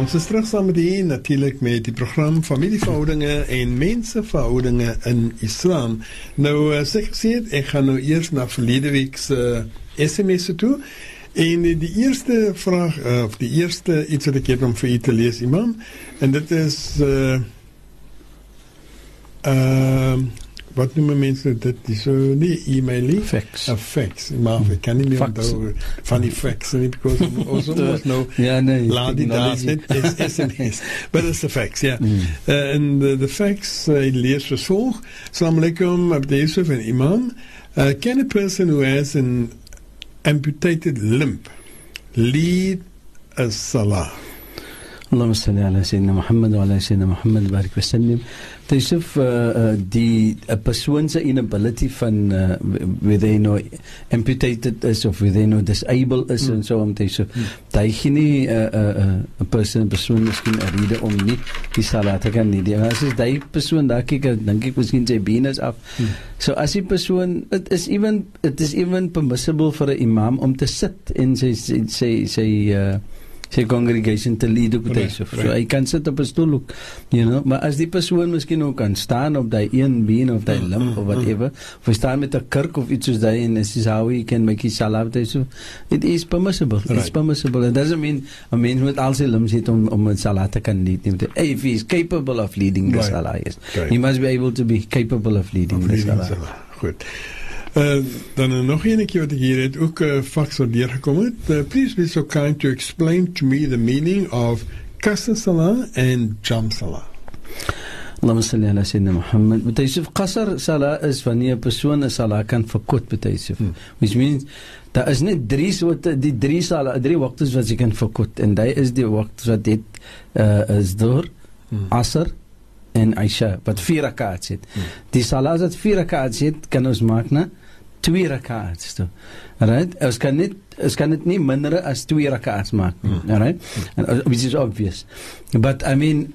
ons is terug saam met u natuurlik met die program Familieverhoudinge en Menseverhoudinge in Islam. Nou uh, sê ek sê ek gaan nou eers na verlede week se uh, SMS toe. En uh, die eerste vraag uh, of die eerste iets wat ek het om vir u te lees, Imam, en dit is uh uh, wat noem mense dit? Dis so nie e-mail fax. A fax. Maar hmm. kan nie meer onthou van die fax nie because also was no ja nee la die das dit is sms but it's a fax ja. Yeah. mm. uh, and the, the fax uh, lees as volg assalamu alaikum abd yusuf en imam. Uh, can a person who has an amputated limb lead a salah اللهم صل على سيدنا محمد وعلى سيدنا محمد بارك وسلم Yusuf uh, uh, die 'n persoon se inability van uh, whether you know amputated is of whether you know disabled is mm. en so om te sê daai gee nie 'n uh, 'n uh, 'n uh, persoon persoon miskien 'n rede om nie die salat te kan nie. Die as is daai persoon daar kyk dink ek miskien sy bene af. Mm. So as die persoon it is even it is even permissible vir 'n imam om te sit en sy sy sy, sy uh, sy congregation te lead op dit so. So hy kan sit op 'n stoel ook, you know, maar as die persoon miskien ook kan staan op daai een been of daai limb of whatever, of hy staan met 'n kurk of iets soos daai en this is how he can make his salat so. It is permissible. Right. It's permissible. It doesn't mean a man with all his limbs het om om 'n salat te kan lead. If he is capable of leading the right. salat, yes. Right. He must be able to be capable of leading of the salat. Goed. Uh, dan nog keer wat hier het ook 'n uh, fax wat deurgekom het. Uh, please be so kind to explain to me the meaning of qasr salah and jam salah. Allahumma salli ala sayyidina Muhammad. Betaisif qasr salah is wanneer 'n persoon 'n salah kan verkort betaisif. Hmm. Which means daar is net drie soorte die drie salah, drie waktes wat jy kan verkort en dit is die waktes wat dit uh, is deur hmm. asr en Aisha wat vier rak'ats het. Hmm. Die salah wat vier rak'ats het kan ons maak na twee rak'ats toe. Right? Ons kan net ons kan dit nie minder as twee rak'ats maak. Mm. Right? And uh, which is obvious. But I mean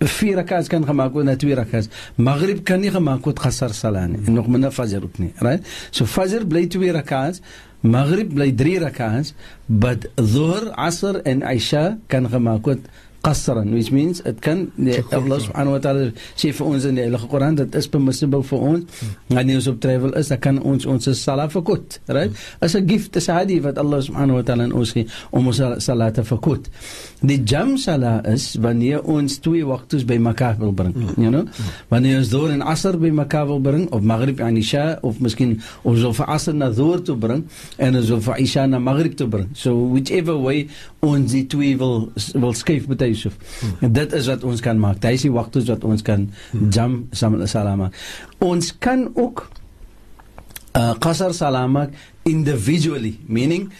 vier rak'ats kan gemaak word na twee rak'ats. Maghrib kan nie gemaak word qasar salah nie. En nog minder fajr ook nie. Right? So fajr bly twee rak'ats. Maghrib bly drie rak'ats. But dhuhr, asr qasran which means it kan Allah subhanahu wa ta'ala sê vir ons in die Heilige Koran dat is permissible vir ons wanneer ons op travel is dan kan ons ons salat verkot right as 'n gift is hadi wat Allah subhanahu wa ta'ala ons gee om ons salat te verkot die jam sala is wanneer ons twee waktes by mekaar wil bring you know wanneer ons deur en asr by mekaar wil bring of maghrib en isha of miskien ons wil vir asr na deur toe bring en ons wil vir isha na maghrib toe bring so whichever way ons die twee wil wil skuif met Yusuf. Hmm. En dit is wat ons kan maak. Dit is die waktos wat ons kan hmm. jam salama. Ons kan ook uh, qasar salama individually, meaning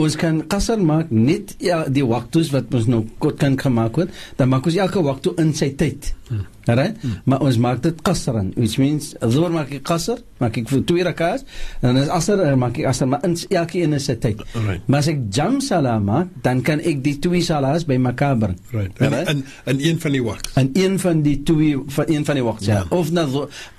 ons kan qasar maak net ja, die waktos wat ons nou kort kan gemaak word, dan maak ons elke wakto in sy tyd. Hmm. Right? Hmm. Maar ons maak dit qasran, which means dhuhr maak ek qasr, maak ek vir twee rak'at, en is asr maak ek asr, maar in elke een is sy tyd. Right. Maar as ek jam salah maak, dan kan ek die twee salahs by mekaar bring. Right. En right? in in een van die waqts. In een van die twee van een van die waqts, ja. Of na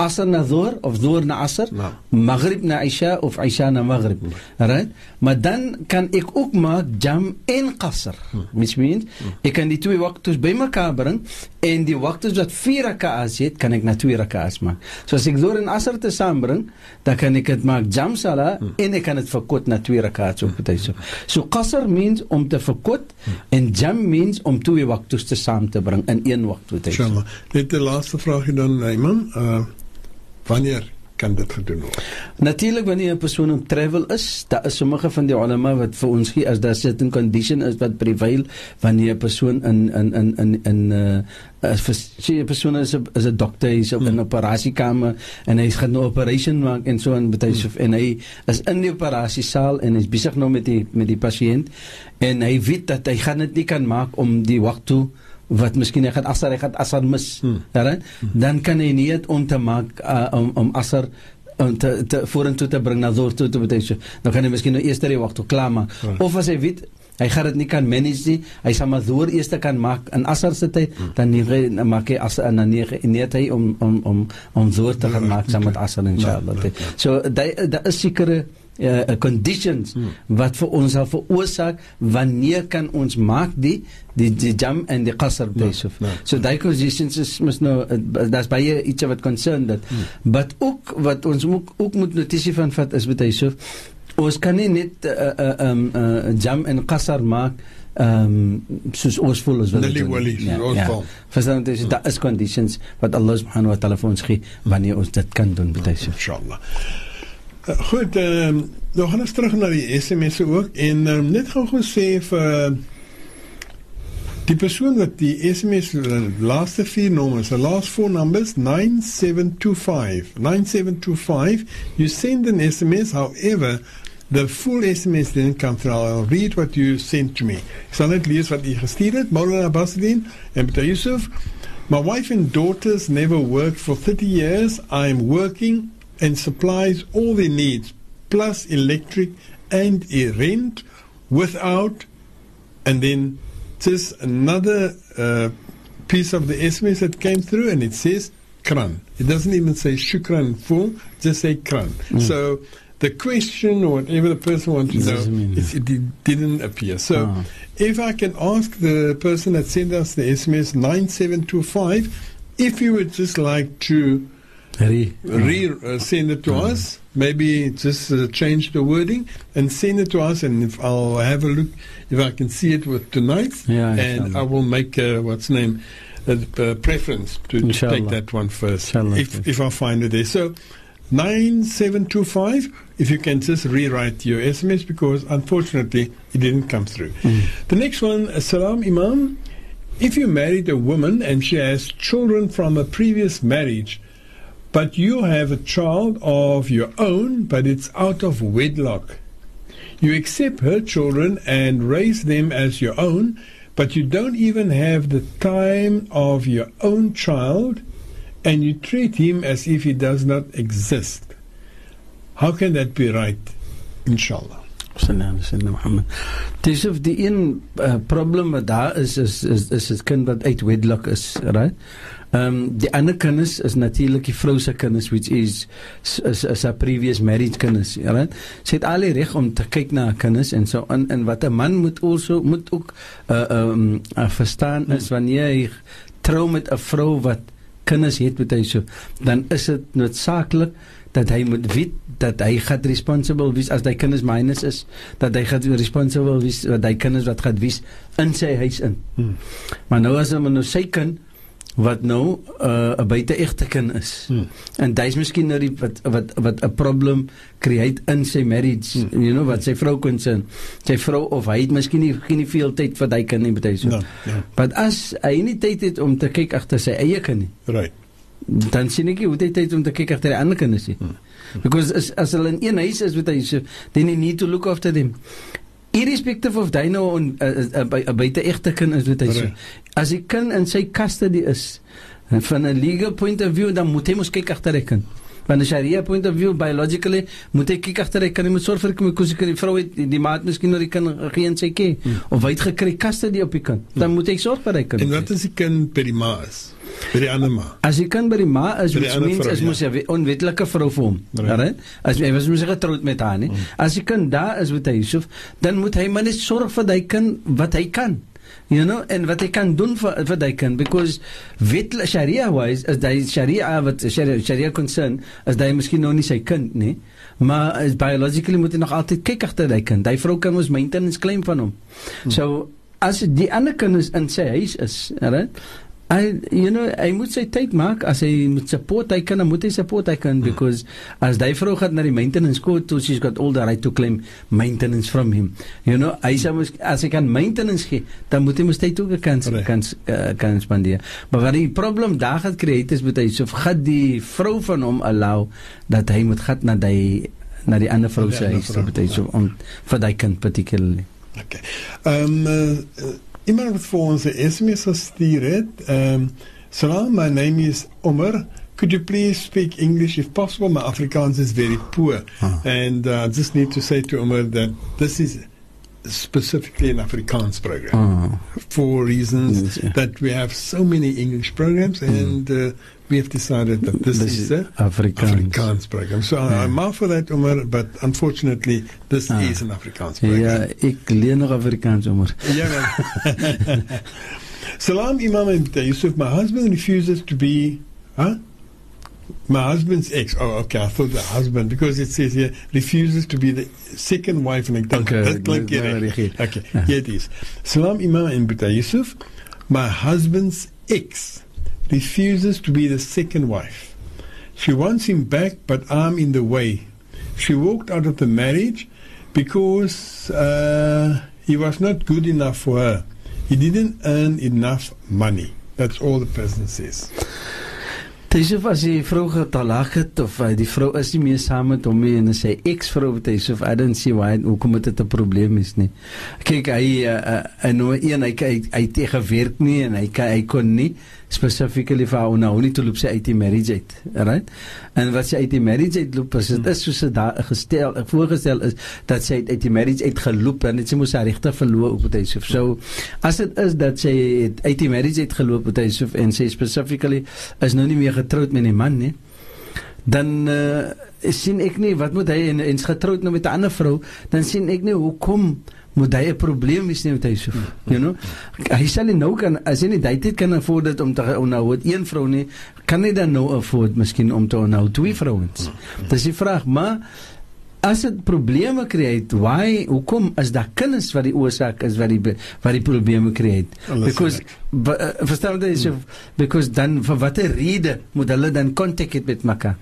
asr na dhuhr of dhuhr na asr, no. maghrib na isha of isha na maghrib. Hmm. Right? Maar dan kan ek ook maak jam en qasr, hmm. which means hmm. ek kan die twee waqts by mekaar bring en die waqts wat 4 rak'ahs het, kan ek na 2 rak'ahs maak. So as ek Dhuhr en Asr te saambring, dan kan ek dit maak jam sala hmm. en ek kan dit verkot na 2 rak'ahs op tyd. So, so qasr means om te verkot hmm. en jam means om twee waqts te saam te bring in een waqt tyd. Inshallah. Net die laaste vraag dan, Iman, uh wanneer kan dit gedoen word. Natuurlik wanneer 'n persoon op travel is, daar is sommige van die ulama wat vir ons gee as daar certain condition is wat prevail wanneer 'n persoon in in in in in uh as vir 'n persoon is 'n is 'n dokter is op 'n hmm. operasiekamer en hy gaan 'n operation maak en so en baie hmm. en hy is in die operasiesaal en hy's besig nou met die met die pasiënt en hy weet dat hy gaan dit nie kan maak om die wag toe wat miskien hy gaan asar hy gaan asar mis hmm. dan dan kan hy nie om te maak uh, om om asar om te te vorentoe te bring na dor toe te betesie dan kan hy miskien nou eers die wag toe klaar maak hmm. of as hy weet hy gaan dit nie kan manage nie hy sal maar dor eers kan maak in asar se tyd hmm. dan nie maak hy as in 'n nege net hy om om om om dor te gaan maak saam met asar inshallah so daai daar is sekere uh, conditions hmm. wat vir ons sal veroorsaak wanneer kan ons maak die die die jam en die qasr besof no, no, so daai conditions is mos nou uh, daar's baie iets wat concern dat hmm. but ook wat ons ook, ook moet notisie van vat is met hysof ons kan nie net uh, uh, um, uh, jam en qasr maak ehm um, soos ons voel as wat dit ja, ja. verstaan dit daar is conditions wat Allah subhanahu wa taala vir ons gee wanneer ons dit kan doen betuig inshallah. uh, goed ehm um, nou gaan ons terug na die SMS ook en um, net gou gesê vir die persoon wat die SMS laaste vier nommers the last four numbers 9725 9725 you send an SMS however The full SMS didn't come through. I'll read what you sent to me. Ik zal net lezen wat je gestuurd hebt, Maulana Basadin en Peter Yusuf. My wife and daughters never worked for 30 years. I'm working and supplies all their needs, plus electric and a rent without, and then just another uh, piece of the SMS that came through, and it says kran. It doesn't even say shukran full, just say kran. Mm. So the question or whatever the person wants to know, it, it, didn't appear. So, oh. if I can ask the person that sent us the SMS 9725, if you would just like to re, re uh, send it to oh. us, maybe just uh, change the wording and send it to us, and if I'll have a look if I can see it with tonight, yeah, and I will make uh, what's name a, uh, preference to, to, take that one first if, if I find it there. So. 9725 if you can just rewrite your SMS because unfortunately it didn't come through. Mm. The next one, Salam Imam. If you married a woman and she has children from a previous marriage, but you have a child of your own, but it's out of wedlock, you accept her children and raise them as your own, but you don't even have the time of your own child and you treat him as if he does not exist. How can that be right? Inshallah. Muhammad. Dis of die een uh, probleem wat daar is is is is 'n kind wat uit wedlock is, right? Ehm um, die ander kinders is natuurlik die vrou se kinders which is is is 'n previous marriage kinders, right? Sy het al die reg om te kyk na haar kinders en so in in wat 'n man moet also moet ook uh ehm um, uh, verstaan is wanneer hy trou met 'n vrou wat kinders het met hy so dan is dit noodsaaklik dat hy moet weet dat hy gaan responsible wees as hy kinders minus is dat hy gaan responsible wees dat hy kinders wat gaan wees in sy huis in hmm. maar nou as hom nou sy kind wat nou 'n uh, buiteegte kind is. Hmm. En dis miskien nou die wat wat wat 'n probleem create in sy marriage, hmm. you know, wat sy vrou kon sien. Sy vrou of hy het miskien nie geen nie veel tyd vir hy kind nie betuie so. Ja, ja. Maar as hy nie tyd het om te kyk agter sy eie kind nie. Right. Dan sien ek hoe dit tyd om te kyk agter die ander kinders nie. Hmm. Because as as hulle in een huis is met hy so, then you need to look after them irrespective of hy nou 'n 'n buite egte kind is wat hy sê. As die kind in sy custody is van 'n legal point of view dan moet hy mos kyk agter hy kind. Van 'n sharia point of view biologically moet hy kyk agter hy kind. Hy moet sorg vir die kos ek die vrou het die maat miskien nou die kind geen sy kie hmm. of hy het gekry custody op die kind. Dan hmm. moet hy sorg vir hy kind. En wat as die kind by die ma is? By die ander ma. As die kind by die ma is, which means vrou, is ja. mos 'n onwetlike vrou vir hom. Reg? As hy was mos getroud met haar nie. Mm. As die kind daar is met Yusuf, dan moet hy maar net sorg vir daai kind wat hy kan. You know, en wat hy kan doen vir vir daai kind because wet sharia wise as daai sharia wat sharia, sharia concern as daai miskien nog nie sy kind nie. Maar as biologically moet hy nog altyd kyk agter daai kind. Daai vrou kan mos maintenance claim van hom. Hmm. So as die ander kinders in sy huis is, reg? I you know hy moet sy tyd maak. As hy moet support hy kan moet hy support hy kan because as hy vrou gaan na die maintenance court to she's got all the right to claim maintenance from him. You know hy sê mos as hy kan maintenance gee dan moet hy mos tyd ook kan kan uh, kan spandeer. Maar wat die probleem daar gaan create is met hy so gaan die vrou van hom allow dat hy moet gaan na die na die ander vrou se huis so betuie so om vir daai kind particularly. Okay. Um uh, iemand vir ons 'n SMS gestuur het. Um, Salam, my name is Omar. Could you please speak English if possible? My Afrikaans is very poor. Huh. And uh, I just need to say to Omar that this is specifically an Afrikaans program Oh. for reasons Yes, yeah. that we have so many English programs and uh, we have decided that this, This is is a Afrikaans. Afrikaans program. So Yeah. I'm out for that, Umar, but unfortunately this Ah. is an Afrikaans program. Ja, ek leer nog Afrikaans. Yeah, man. Salam Imam Yusuf, my husband refuses to be, huh? My husband's ex. Oh, okay. I thought the husband because it says here refuses to be the second wife and Okay, That klink nou- hier nou reg. reg. Okay, here it is. Salam Imam and Buta Yusuf, my husband's ex refuses to be the second wife. She wants him back, but I'm in the way. She walked out of the marriage because uh, he was not good enough for her. He didn't earn enough money. That's all the person says. Dis of as die vrou getalak het of uh, die vrou is nie meer saam met hom nie en sy ex-vrou hy so I don't see why hoekom dit 'n probleem is nie. Kyk hy uh, uh, en nou een hy hy, hy het gewerk nie en hy hy kon nie specifically vir haar nou nie te loop sy uit die marriage uit. Right? En wat sy uit die marriage uit loop is dit is soos dit daar gestel voorgestel is dat sy uit die marriage uit geloop en dit sy moes haar regte verloor op dit so. So as dit is dat sy uit die marriage uit geloop het hy so en sy specifically is nou nie meer getroud met 'n man nie dan uh, sien ek nie wat moet hy en, en getroud nou met 'n ander vrou dan sien ek nie hoekom moet hy 'n probleem is nie met hy so you know? Hy sal nie nou kan as hy nie dit het kan afford dit om te onhou met een vrou nie kan hy dan nou afford miskien om te onhou twee vrouens? Dis die vraag maar as dit probleme create why hoekom is daar kinders wat die oorsaak is wat die be- wat die probleme create Alles because. Ba- uh, verstaan jy so because dan vir watter rede moet hulle dan kontak het met mekaar?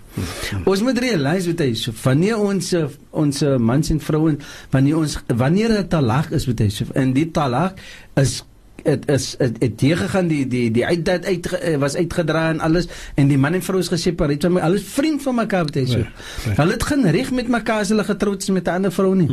Ons moet realize wat hy so wanneer ons uh, ons uh, mans en vrouens wanneer ons wanneer 'n talak is wat hy so en die talak is dit is het hier gegaan die die die uit dat uit was uitgedra en alles. En die man en vrou is gesepareer van my alles vriend van mekaar wat hy so. Ja, ja. hulle het geen reg met mekaar as hulle getroud is met 'n ander vrou nie.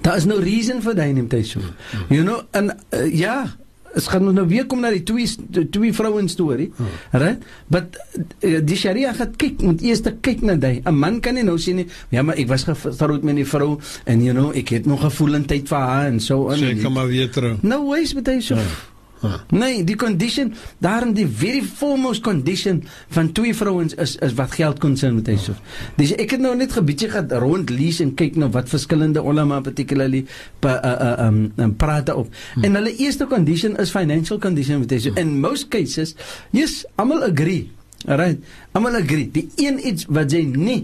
Daar is no reason vir daai temptation. You know en uh, ja, es gaan nou weer kom na die twee die twee vrouens storie. Right? But uh, die Sharia gaan kyk, moet eers kyk na daai. 'n Man kan nie nou sê nie, ja maar ek was getroud met 'n vrou en you know, ek het nog gevoelendheid vir haar en so en Sy kan maar weer trou. No ways met hy so. Ja. Nee, die condition, daarom die very foremost condition van twee vrouens is is wat geld konsern met hy so. Dis ek het nou net gebietjie gaan rond lees en kyk na wat verskillende ulama particularly pa, uh, uh, um, um, praat op. Hmm. En hulle eerste condition is financial condition met hy so. In most cases, yes, almal agree. Alright. Almal agree. Die een iets wat jy nie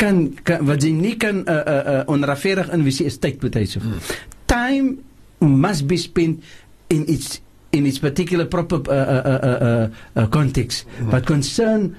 kan, kan wat jy nie kan uh, uh, uh, onregverdig investeer is tyd met hy so. Hmm. Time must be spent in its in its particular proper uh, uh, uh, uh, uh, uh, context Hmm. but concern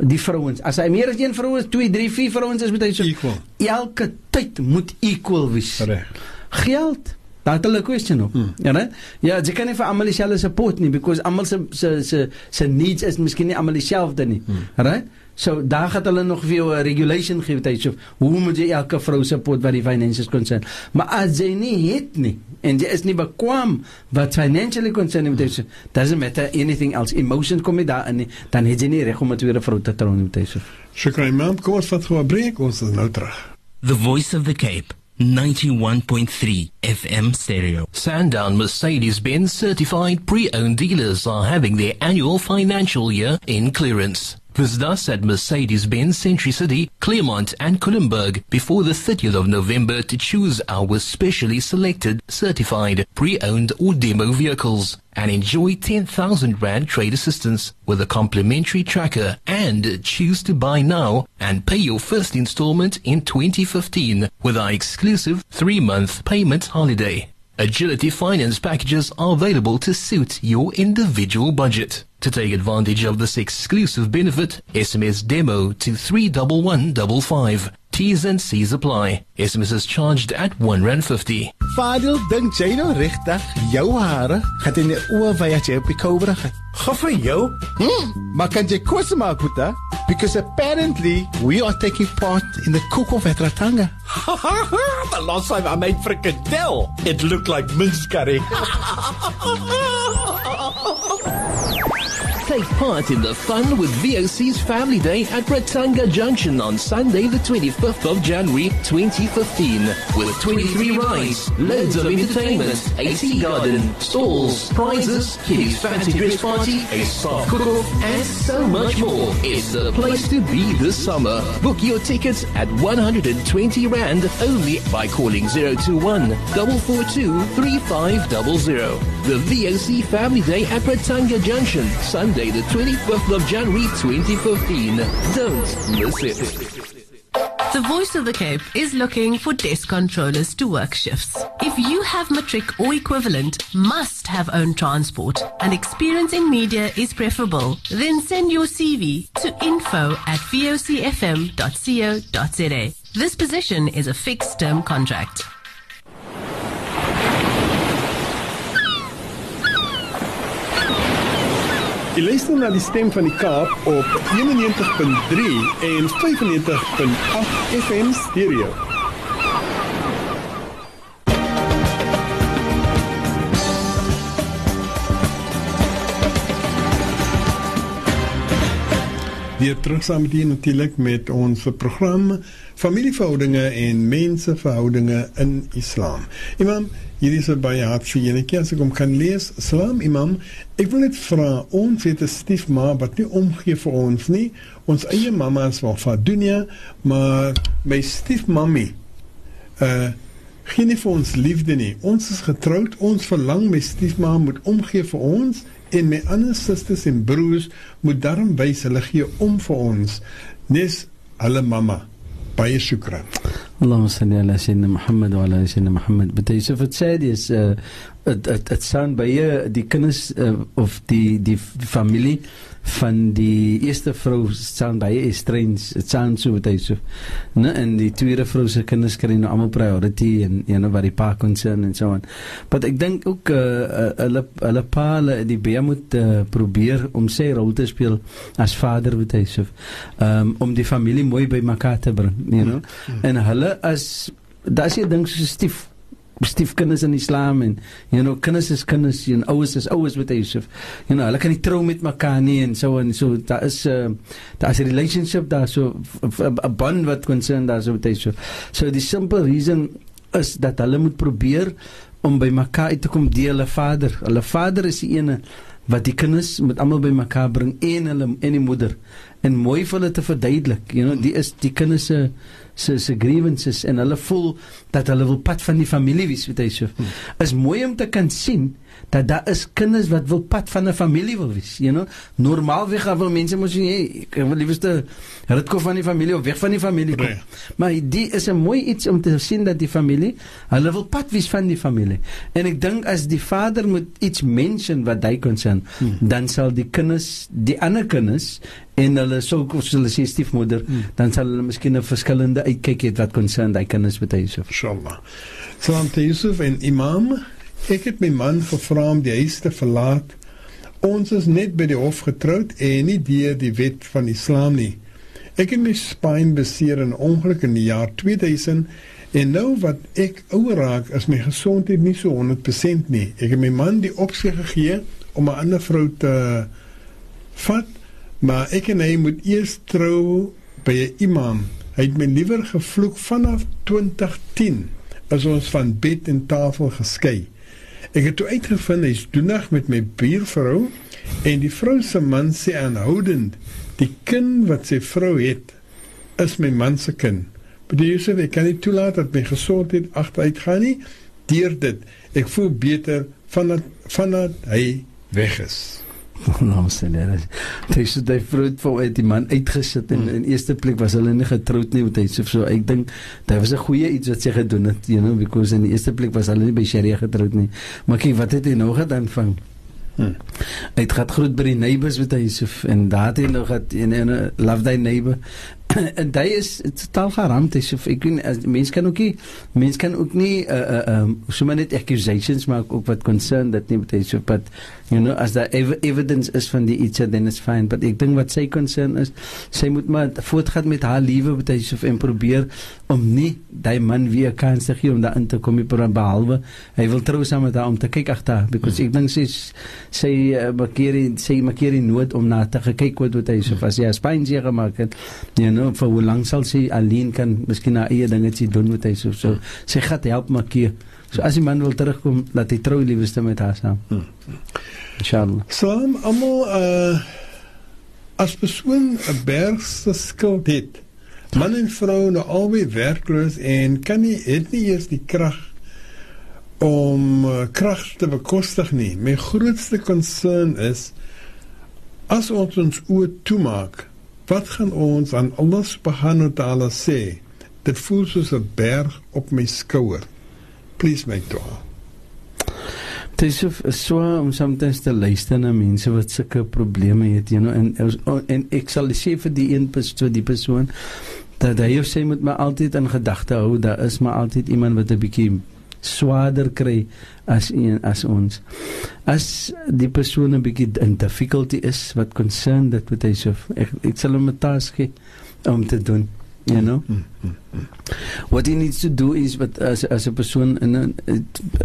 die vrouens as hy meer as een vrou is 2 3 4 vrouens is met hy so Equal. elke tyd moet equal wees Reg. geld Daar het hulle 'n question op. Hmm. Ja, né? Ja, jy kan nie vir almal dieselfde support nie because almal se se se se needs is miskien nie almal dieselfde nie. Hmm. Right? So daar gaan hulle nog vir jou 'n regulation gee wat hy sê hoe moet jy elke vrou support wat die finances concern. Maar as jy nie het nie en jy is nie bekwam wat financially concern met hy sê doesn't matter anything else emotion kom nie daar in nie, dan het jy nie reg om met weer 'n vrou te trou nie met sê. Shukran Imam, kom ons vat gou 'n breek, ons is nou terug. The Voice of the Cape, 91.3 FM stereo. Sandown Mercedes Benz certified pre owned dealers are having their annual financial year in clearance. Visit us at Mercedes Benz Century City, Claremont, and Kulenberg before the 30th of November to choose our specially selected certified pre owned or demo vehicles and enjoy 10,000 Rand trade assistance with a complimentary tracker and choose to buy now and pay your first installment in 2015 with our exclusive three month payment holiday. Agility finance packages are available to suit your individual budget. To take advantage of this exclusive benefit, SMS demo to 31155. T's and C's apply. SMS is charged at 1 Rand 50. Fadil, dink jy nou regtig jou hare gaan in die oë wy as jy op die kobra gaan? Gaan vir jou? Hmm, maar kan jy kos maak met dit? Because apparently we are taking part in the cook of Etratanga. the last time I made frikadelle, it looked like mince curry. Take part in the fun with VOC's Family Day at Bratanga Junction on Sunday, the 25th of January 2015. With 23 rides, loads of entertainment, AC garden, stalls, prizes, kiddies fancy dress party, a soft cook-off, and so much more. It's the place to be this summer. Book your tickets at 120 Rand only by calling 021 442 3500. The VOC Family Day at Pratanga Junction, Sunday the 25th of January 2015. Don't miss it. The Voice of the Cape is looking for desk controllers to work shifts. If you have matric or equivalent, must have own transport, and experience in media is preferable, then send your CV to info at vocfm.co.za. This position is a fixed term contract. Jy luister na die stem van die Kaap op 91.3 en 95.8 FM stereo. Weer terug saam met hier natuurlik met ons program Familieverhoudinge en Menseverhoudinge in Islam. Imam, hier is 'n baie hartseer enetjie as ek hom kan lees. Salam Imam, ek wil net vra ons het 'n stiefma wat nie omgee vir ons nie. Ons eie mamma is wel van dunia, maar my stiefmammy uh geen nie vir ons liefde nie. Ons is getroud, ons verlang my stiefma moet omgee vir ons en my ander susters en broers moet daarom wys hulle gee om vir ons. Nes hulle mamma baie shukran اللهم صل على سيدنا محمد وعلى ال سيدنا محمد but Yusuf het sê dis uh, het het het staan baie die kinders uh, of die die familie van die eerste vrou staan baie strange dit staan so wat hy so nee en die tweede vrou se kinders kry nou almal priority en you know wat die pa concern en so aan but ek dink ook uh, hulle hulle pa hulle die baie moet uh, probeer om sy rol te speel as vader wat hy so um, om die familie mooi by mekaar te bring you know mm. en hulle as daas jy dink so stief stiefkinders in Islam en you know kinders is kinders en ouers is ouers met Yusuf. You know, hulle kan nie trou met mekaar nie en so en so daar is 'n uh, daar is 'n relationship daar so 'n bond wat concern daar so met Yusuf. So die simple reason is dat hulle moet probeer om by mekaar uit te kom deel hulle vader. Hulle vader is die ene wat die kinders met almal by mekaar bring en hulle en die moeder en mooi vir hulle te verduidelik. You know, die is die kinders se se se grievances en hulle voel dat hulle wil pad van die familie wees, weet jy so. Hmm. Is mooi om te kan sien dat daar is kinders wat wil pad van 'n familie wil wees, you know. Normaalweg wil mense mos hey, ek wil liefste rit kom van die familie of weg van die familie kom. Nee. Maar dit is 'n mooi iets om te sien dat die familie, hulle wil pad wees van die familie. En ek dink as die vader moet iets mention wat hy sê, hmm. dan sal die kinders, die ander kinders en hulle sou of hulle sê stiefmoeder, hmm. dan sal hulle miskien 'n verskillende uitkyk hê wat sê hy kinders met hy so. Inshallah. Salam te Yusuf en Imam Ek het my man gevra om die huis te verlaat. Ons is net by die hof getroud en nie deur die wet van Islam nie. Ek het my spyn beseer in 'n ongeluk in die jaar 2000 en nou wat ek ouer raak, is my gesondheid nie so 100% nie. Ek het my man die opsie gegee om 'n ander vrou te vat, maar ek en hy moet eers trou by 'n imam. Hy het my liewer gevloek vanaf 2010 as ons van bed en tafel geskei. Ek het toe uitgevind hy's doenig met my buurvrou en die vrou se man sê aanhoudend die kind wat sy vrou het is my man se kind. Bedoel jy ek kan nie toelaat dat my gesondheid agteruit gaan nie deur dit. Ek voel beter vandat vandat hy weg is. Nou sê hulle. Dis so daai vir uit die man uitgesit en in eerste plek was hulle nie getroud nie met hy so so ek dink dit was 'n goeie iets wat sy gedoen het you know because in die eerste plek was hulle nie by Sharia getroud nie. Maar kyk wat het hy nou gedoen van Hmm. Hy het groet by die neighbors met so en daar het hy nou gehad en 'n love thy neighbor en dit is totaal geramd is of ek weet mense kan ook nie mense kan ook nie uh uh um sommer net accusations maak ook wat concern dat nie betuig so but you know as that ev evidence is van die iets then it's fine. But ek dink wat sy concern is sy moet maar voortgaan met haar liewe betuig so en probeer om nie daai man weer kans te gee om daar in te kom per behalwe hy wil trou saam met haar om te kyk agter. Because ek dink sy sy uh, maak hier sy maak hier nood om na te kyk wat hy so as jy Spanje gemaak het you know vir hoe lank sal sy alleen kan miskien na eie dinge te doen met hy so so sy gaan help maak hier so as die man wil terugkom laat hy trou lieweste met haar saam. Inshallah. Salam almal uh as persoon 'n berg se skuld het man en vrou nou albei werkloos en kan nie het nie eers die krag om uh, krag te bekostig nie. My grootste concern is as ons ons oë toemaak, wat gaan ons aan Allah subhanahu wa ta'ala sê? Dit voel soos 'n berg op my skouer. Please make dua. Dit is so, so om soms te luister na mense wat sulke probleme het, you know, en en ek sal sê vir die een persoon, die persoon dat hy of sy moet maar altyd in gedagte hou, daar is maar altyd iemand wat 'n bietjie swaarder kry as een as ons. As die persoon 'n bietjie in difficulty is wat concern dat wat hy so ek, ek sal hom 'n taak gee om te doen you know? Mm, mm, mm. what he needs to do is but as as a person in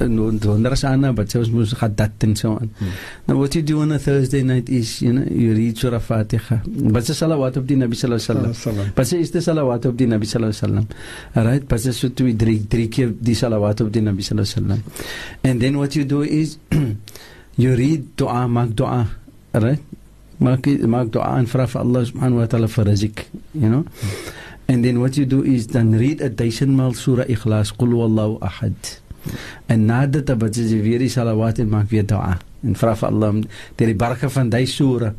wonder sana but have that and so on. Mm. now what you do on a thursday night is you know you read surah fatiha. But the salawat of the nabi sallallahu alaihi wasallam. But is the salawat of the nabi sallallahu alaihi wasallam. Right? But so to we three three keer the salawat of the nabi sallallahu alaihi wasallam. And then what you do is you read dua mak dua. Right? Maak maak dua en vra vir Allah subhanahu wa ta'ala rizq you know? Mm. And then what you do is then read a duisend maal Surah Ikhlas, Qul Wallahu Ahad. En nadat dat jy weer die salawat en maak weer dua. En vra vir Allah deur die barke van daai sura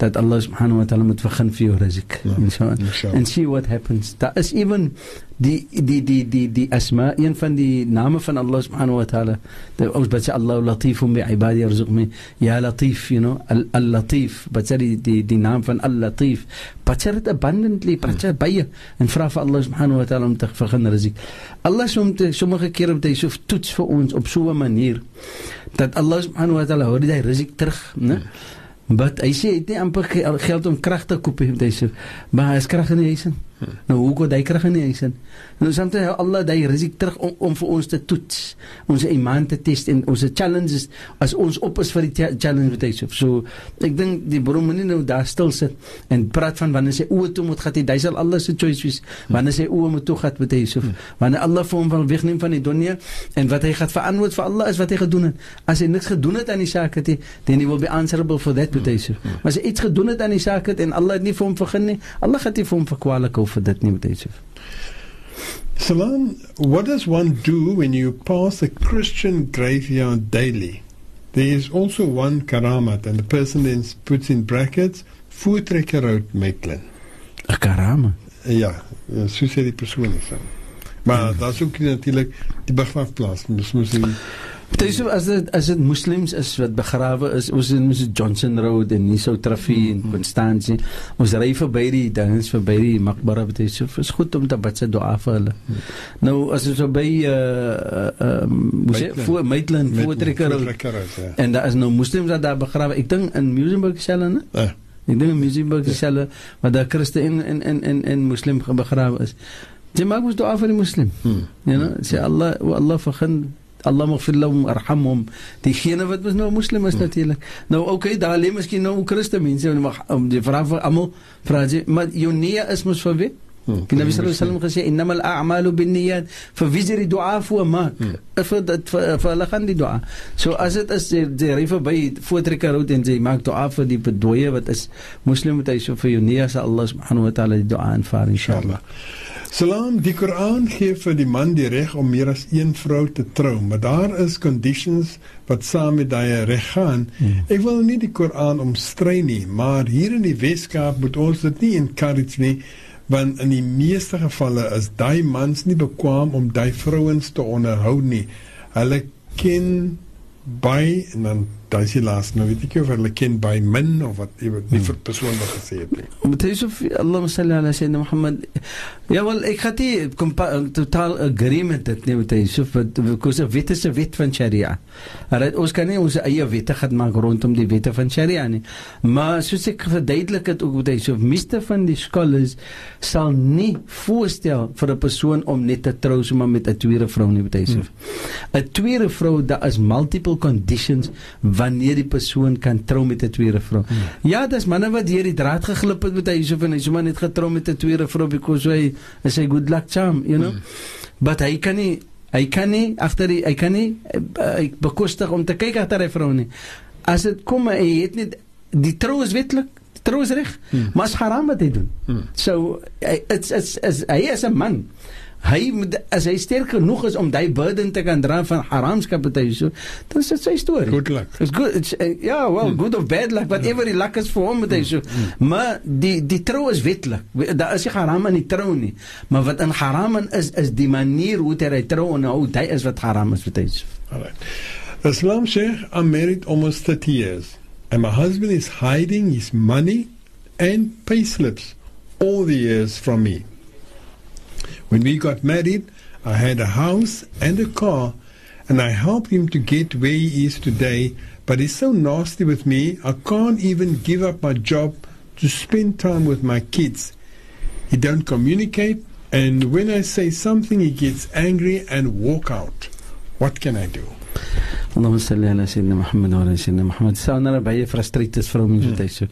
dat Allah subhanahu wa ta'ala moet begin vir jou rizq. So and see what happens. That is even die die die die die asma een van die name van Allah subhanahu wa ta'ala ons bid Allah latif bi ibadi yarzuqni ya latif you know al latif but die die die naam van al latif but it abundantly but baie en vra vir Allah subhanahu wa ta'ala om te begin rizq Allah somt sommige kere met hy so toets vir ons op so 'n manier dat Allah subhanahu wa ta'ala hoor die rizq terug né But hy sê hy het nie amper geld om krag te koop hy sê maar hy is krag in die huis in. Nou hoe kom hy krag in die huis in? Nou soms hy Allah daai risiko terug om, om vir ons te toets, ons iman te test en ons challenges as ons op is vir die challenge wat hy sê. So ek dink die broer moet nie nou daar stil sit en praat van wanneer sy oë toe moet gaan, hy sal Allah se choice wees. Wanneer sy oë moet toe gaan met hy sê, wanneer Allah vir hom wil wegneem van die dunia en wat hy gaan verantwoord vir Allah is wat hy gedoen het. As hy niks gedoen het aan die saak het, then he will be answerable for that wat hy sê. Maar as hy iets gedoen het aan die saak het en Allah het nie vir hom vergun nie, Allah gaan nie vir hom verkwalik hou vir dit nie hy sê. Salam, what does one do when you pass a Christian graveyard daily? There is also one karamat, and the person then puts in brackets, Voortrekker Road, Maitland. A karamat? Ja, so sê die persoon dan. Maar hmm. daar is ook natuurlik die begrafplaas. Dis mos Dit is as dit as dit moslems is wat begrawe is, ons in Mrs Johnson Road en nie sou trafie en Constantie. Ons ry verby die dinges verby die makbara wat is. Is goed om te bid se dua vir hulle. Nou as ons verby uh uh moet jy voor Maitland voortrekker ja. en daar is nou moslems wat daar begrawe. Ek dink in Museumburg selfe, né? Ja. Ek dink in Museumburg selfe waar daar Christen en en en en moslim begrawe is. Jy maak mos dua vir die moslim. Hmm. You know, sê Allah, Allah vergun Allah maghfir lahum arhamhum. Diegene wat mos nou moslim is hmm. natuurlik nou okay daar lê miskien nou Christen mense mag om die vra vir almal vra jy maar jou nie is mos vir wie? Hmm. Die Nabi sallallahu alaihi wasallam gesê innamal a'malu binniyat. Fa wizri du'a fu ma vir dat vir hulle gaan die du'a. So as dit is die, die ry verby voortrekker route en jy maak du'a vir die bedooie wat is moslim moet hy so vir jou nie as Allah subhanahu wa ta'ala die du'a aanvaar inshallah Salam, die Koran gee vir die man die reg om meer as een vrou te trou, maar daar is conditions wat saam met daai reg gaan. Hmm. Ek wil nie die Koran omstry nie, maar hier in die Weskaap moet ons dit nie encourage nie, want in die meeste gevalle is daai mans nie bekwam om daai vrouens te onderhou nie. Hulle ken by en dan daai is die laaste nou weet ek nie of hulle ken by min of wat jy weet nie vir persoon wat gesê het nie. Met Yusuf Allahumma salli ala sayyidina Muhammad. Ja wel ek het die totaal agree met dit nie met Yusuf wat because of wette se wet van Sharia. Alright ons kan nie ons eie wette gaan maak rondom die wette van Sharia nie. Maar soos ek verduidelik het ook met Yusuf meeste van die scholars sal nie voorstel vir 'n persoon om net te trou sommer met 'n tweede vrou nie met Yusuf. 'n hmm. Tweede vrou daar is multiple conditions wanneer die persoon kan trou met 'n tweede vrou. Hmm. Ja, dis manne wat deur die draad geglip het met hy Yusuf en hy sommer net getrou met 'n tweede vrou because hy is 'n good luck charm, you know. Hmm. But hy kan nie hy kan nie agter die hy kan nie uh, hy bekostig om te kyk agter hy vrou nie. As dit kom hy het net die trou is wetlik trou is reg, hmm. maar is haram wat hy doen. Hmm. So it's it's hy is 'n man hy as hy sterk genoeg is om daai burden te kan dra van haramskapitaal so dan is dit sy storie. Good luck. It's good it's, uh, ja well mm. good of bad luck whatever yeah. luck is vir hom met hy so. Mm. maar die die trou is wetlik. Daar is nie haram in die trou nie. Maar wat in haram is is die manier hoe hy trou en hoe hy is wat haram is met hy so alright. Islam Sheikh I'm married almost 30 years and my husband is hiding his money and payslips all the years from me When we got married, I had a house and a car, and I helped him to get where he is today. But he's so nasty with me, I can't even give up my job to spend time with my kids. He don't communicate, and when I say something, he gets angry and walk out. What can I do? اللهم صل على سيدنا محمد وعلى سيدنا محمد سانا baie frustrated vrou mens wat hy so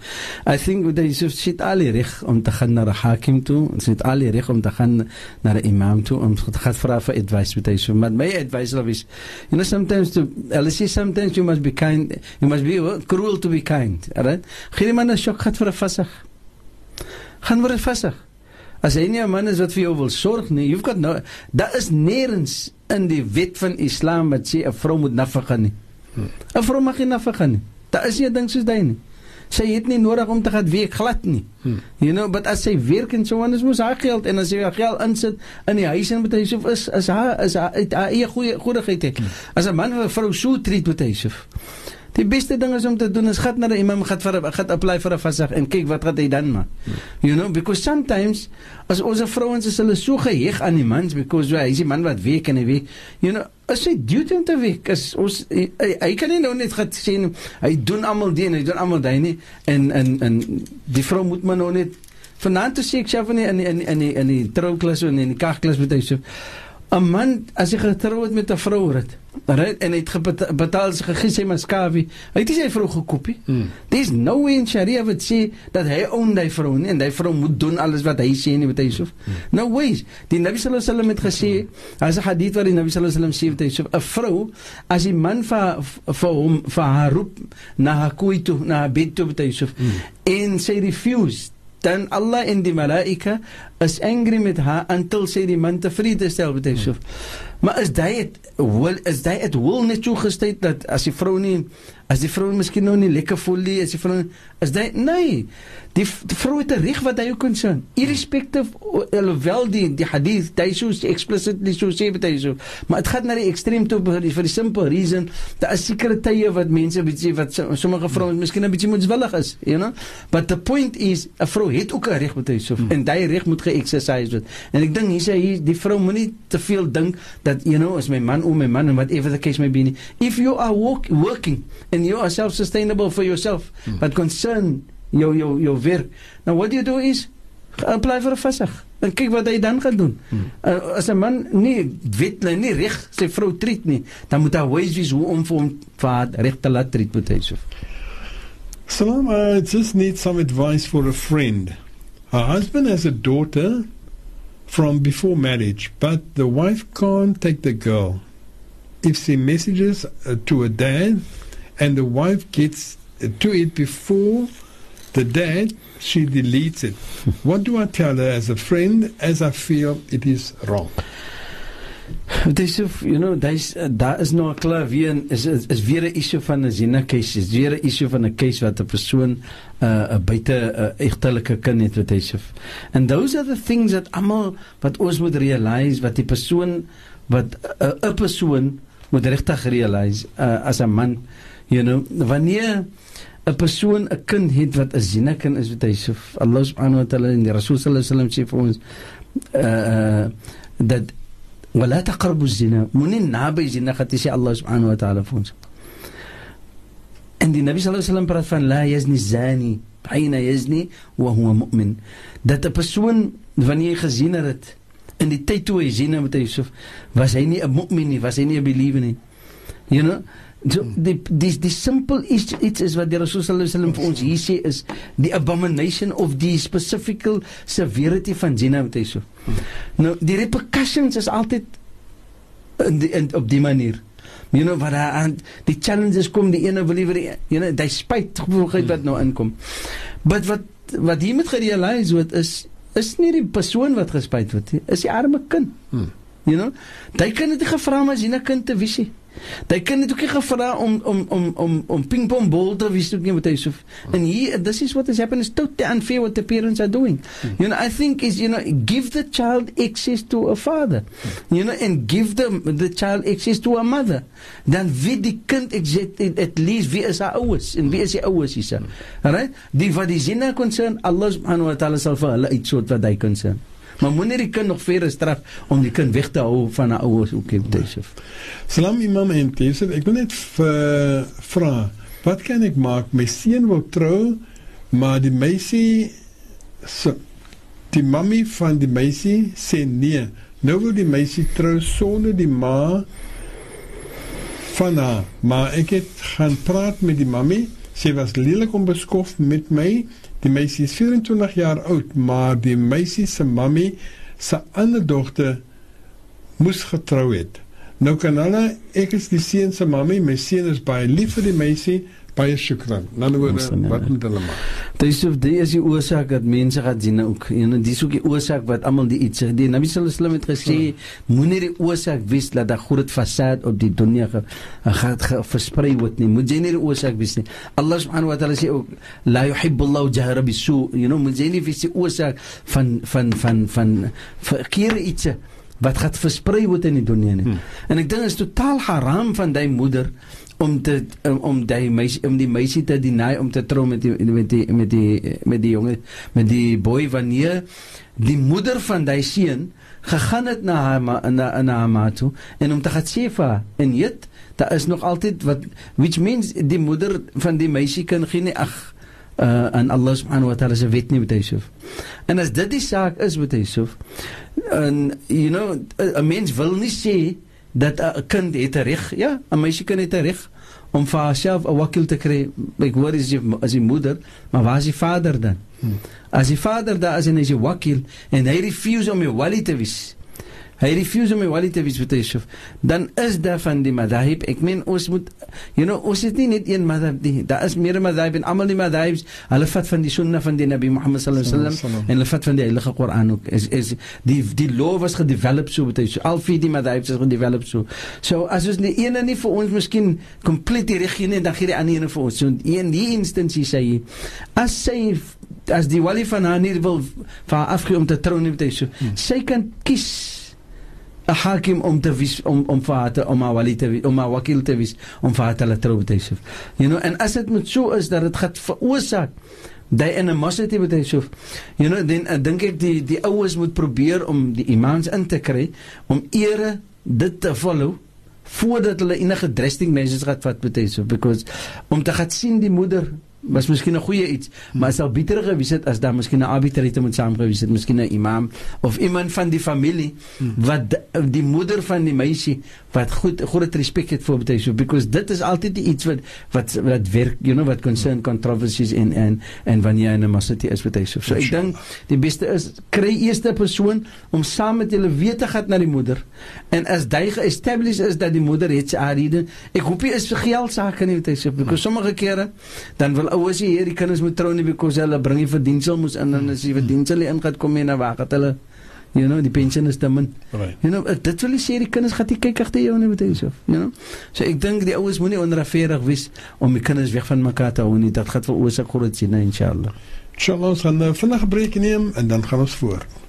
I think dat hy so sit al reg om te gaan na 'n hakim toe en sit al reg om te gaan na 'n imam toe om te gaan vra vir advice met hy so maar my advice love is you know sometimes to LC sometimes you must be kind you must be cruel to be kind right gee man 'n shock gehad vir 'n vasig gaan word vasig as hy nie 'n man is wat vir jou wil sorg nie you've got no daar is nêrens in die wet van Islam wat sê 'n vrou moet nafaka nie. 'n Vrou mag nie nafaka nie. Daar is nie 'n ding soos daai nie. Sy het nie nodig om te gaan werk glad nie. Hmm. You know, but as sy werk en so anders moet haar geld en as sy haar geld insit in die huis en met hy so is is haar is haar eie goeie goedigheid het. Hmm. As 'n man 'n vrou so treat met hy so. Die beste ding is om te doen is gaan na 'n imam gaan vir gaan apply vir 'n vasig en kyk wat gaan hy dan maak. You know because sometimes as ons vrouens is hulle so geheg aan die mans because hy is die man wat week en hy week. You know as hy duty om te week is ons hy, hy kan nie nou net gaan sê hy doen almal die en hy doen almal daai nie en en en die vrou moet maar nou net vanaand te sê ek sê van in in in die in die trouklas en in die kagklas met hy so 'n man as hy getrou het met 'n vrou rit en hy het betaal sy gegee sy maskavi hy het sy vrou gekoop hmm. there's no way in sharia wat sê dat hy own die vrou nie en die vrou moet doen alles wat hy sê nie met hy soof hmm. no ways die nabi sallallahu alaihi wasallam het gesê as 'n hadith waar die nabi sallallahu alaihi wasallam sê met hy soof 'n vrou as die man vir vir hom vir haar roep na haar kooi toe na haar bed toe met hy soof hmm. en sy refuse dan Allah en die malaika is angry met haar until sy die man tevrede stel met hy soof maar is dit wil is dit wil net so gestel dat as die vrou nie as die vrou miskien nou nie lekker voel nie as die vrou is dit nee. Die, die vrou het 'n reg wat hy ook kan sê irrespective alhoewel die die hadith hy so explicitly so sê dit so maar dit gaan na die ekstreem toe vir die, vir die simple reason dat as sekere tye wat mense bietjie wat sommige vrouens miskien 'n bietjie moetswillig is you know? But the point is 'n vrou het ook 'n reg met hy so hmm. en daai reg moet ge-exercise word. En ek dink hier sê hier die vrou moenie te veel dink dat you know as my man or my man and whatever the case may be if you are work, working and you are self sustainable for yourself mm. but concern jou jou jou werk now what you do is apply vir 'n vasig en kyk wat hy dan gaan doen mm. uh, as 'n man nie weet nie reg sy vrou treat nie dan moet hy wys wie hoe om vir hom vir reg te laat treat moet hy so Salam, I just need some advice for a friend. Her husband has a daughter from before marriage, but the wife can't take the girl. If she messages uh, to a dad and the wife gets to it before the dad, she deletes it. what do I tell her as a friend as I feel it is wrong? Dis of you know dis uh, daar is nou 'n klaar weer is, is is weer 'n issue van 'n zina case is weer 'n issue van 'n case wat 'n persoon 'n uh, buite 'n uh, egtelike kind het wat hy sê. And those are the things that almal wat ons moet realize wat die persoon wat 'n uh, persoon moet regtig realize uh, as 'n man You know, wanneer 'n persoon 'n kind het wat 'n zina kind is, weet hy so Allah subhanahu wa ta'ala en die Rasul sallallahu alaihi wasallam sê vir ons uh dat ولا تقربوا الزنا من naby zina gaat sê Allah subhanahu wa ta'ala vir ons. En die Nabi sallallahu alaihi wasallam praat van la yazni zani حين يزني وهو مؤمن dat 'n persoon wanneer jy gesien het dit in die tyd toe hy sien met Yusuf was hy nie 'n mu'min nie was hy nie 'n believer nie you know so die die die simple is iets is wat die Rasul sallallahu alaihi wasallam vir ons hier sê is die abomination of the specific severity van zina met Yusuf nou die repercussions is altyd in die, in, op die manier. You know wat aan die challenges kom die ene believer you know hy spyt gevoeligheid wat nou inkom. But wat wat hier moet gerealiseer word is is nie die persoon wat gespyt word nie is die arme kind. Hmm. you know daai kind het gevra maar sien 'n kind te visie Daai kind het ook nie gevra om om om om om pingpong ball te wys ook nie met hy so. En hier this is what is happening is totally unfair what the parents are doing. Mm. You know I think is you know give the child access to a father. Mm. You know and give them the child access to a mother. Dan weet die kind exact at least wie is haar ouers en wie is die ouers hier. Alright? Die wat die sinne concern Allah subhanahu wa ta'ala sal vir hulle uitsort wat hy concern. Maar moenie die kind nog verder straf om die kind weg te hou van 'n ouers ook in Yusuf. Salam imam en Yusuf, ek wil net vra, wat kan ek maak? My seun wil trou, maar die meisie so die mammy van die meisie sê nee. Nou wil die meisie trou sonder die ma van haar, maar ek het gaan praat met die mammy. Sy was lelik onbeskof met my Die meisie is 24 jaar oud, maar die meisie se mammie se ander dogter moes getrou het. Nou kan hulle ek is die seun se mammie, my seun is baie lief vir die meisie, baie shukran. Nou nou wat moet hulle maak? Dis of die is die oorsaak dat mense gaan sien ook. En dis ook die oorsaak wat almal die iets sê. Die Nabi sallallahu alaihi wasallam het gesê, ja. moenie die oorsaak wys dat daar groot fasad op die dunia gaan versprei word nie. Moet jy nie die oorsaak wys nie. Allah subhanahu wa ta'ala sê ook la yuhibbu Allah jahra bisu. You know, moet jy nie wys die oorsaak van van van van verkeerde iets wat gaan versprei word in die dunia nie. Hmm. En ek dink dit is totaal haram van daai moeder om te om, om die meisie om die meisie te deny om te trou met die met die met die met die jonge met die boy wanneer die moeder van daai seun gegaan het na haar ma, na na haar ma toe en om te gaan sê vir en weet daar is nog altyd wat which means die moeder van die meisie kan geen ag uh, en Allah subhanahu wa ta'ala se wet nie met Yusuf. En as dit die saak is met Yusuf en you know 'n mens wil nie sê dat 'n kind het 'n reg, ja, 'n meisie kan het 'n reg om vir haarself 'n wakil te kry. Ek hoor is die as die moeder, maar waar is die vader dan? Hmm. As die vader daar is en hy is 'n wakil en hy refuse om 'n wali te wees hy refuse om wali te wees met Yusuf. Dan is daar van die madhab ek meen ons moet you know ons het nie net een madhab nie. Daar is meer madhab en almal die madhabs hulle vat van die sunna van die nabi Muhammad sallallahu alaihi wasallam en hulle vat van die heilige Koran ook. Is is die die law was gedevelop so met Yusuf. Al vier die madhabs is gedevelop so. So as ons die ene nie vir ons miskien kompleet die regie nie dan gee die ander een vir ons. So in die instansie sê hy as sy as die wali van haar nie wil vir afgee om te trou nie met Yusuf hmm. sy kan kies hakim om te wys om om vir haar te om haar wali te om haar wakil te wys om vir haar te laat trou te sê. You know, en as dit moet so is dat dit gaan veroorsaak daai animosity met sê. You know, dan uh, dink ek die die ouers moet probeer om die imams in te kry om ere dit te follow voordat hulle enige drastic measures gaan vat met sê because om te gaan sien die moeder was miskien 'n goeie iets, maar sou beter gewees het as daar miskien 'n arbitrator moet saam gewees het, miskien 'n imam of iemand van die familie wat die moeder van die meisie wat goed groot respek het vir dit so because dit is altyd iets wat wat wat werk, you know, wat concern controversies in en en wanneer 'n animosity is hy so. So ek dink die beste is kry eerste persoon om saam met julle weet te gaan na die moeder. En as hy geestablish is dat die moeder het sy rede, ek hoop hy is vir geld sake nie hy so because sommige kere dan wil ouers hier die kinders moet trou nie because hulle bring die verdiensel moes in en as die verdiensel in gaan kom en dan wag het hulle you know die pensioen is te min. Right. you know dit wil sê die kinders gaan nie kyk agter jou nie met hy so you know. So ek dink die ouers moenie onregverdig wees om die kinders weg van mekaar te hou nie dit gaan vir ouers groot sien inshallah. Inshallah ons gaan 'n vinnige breek neem en dan gaan ons voort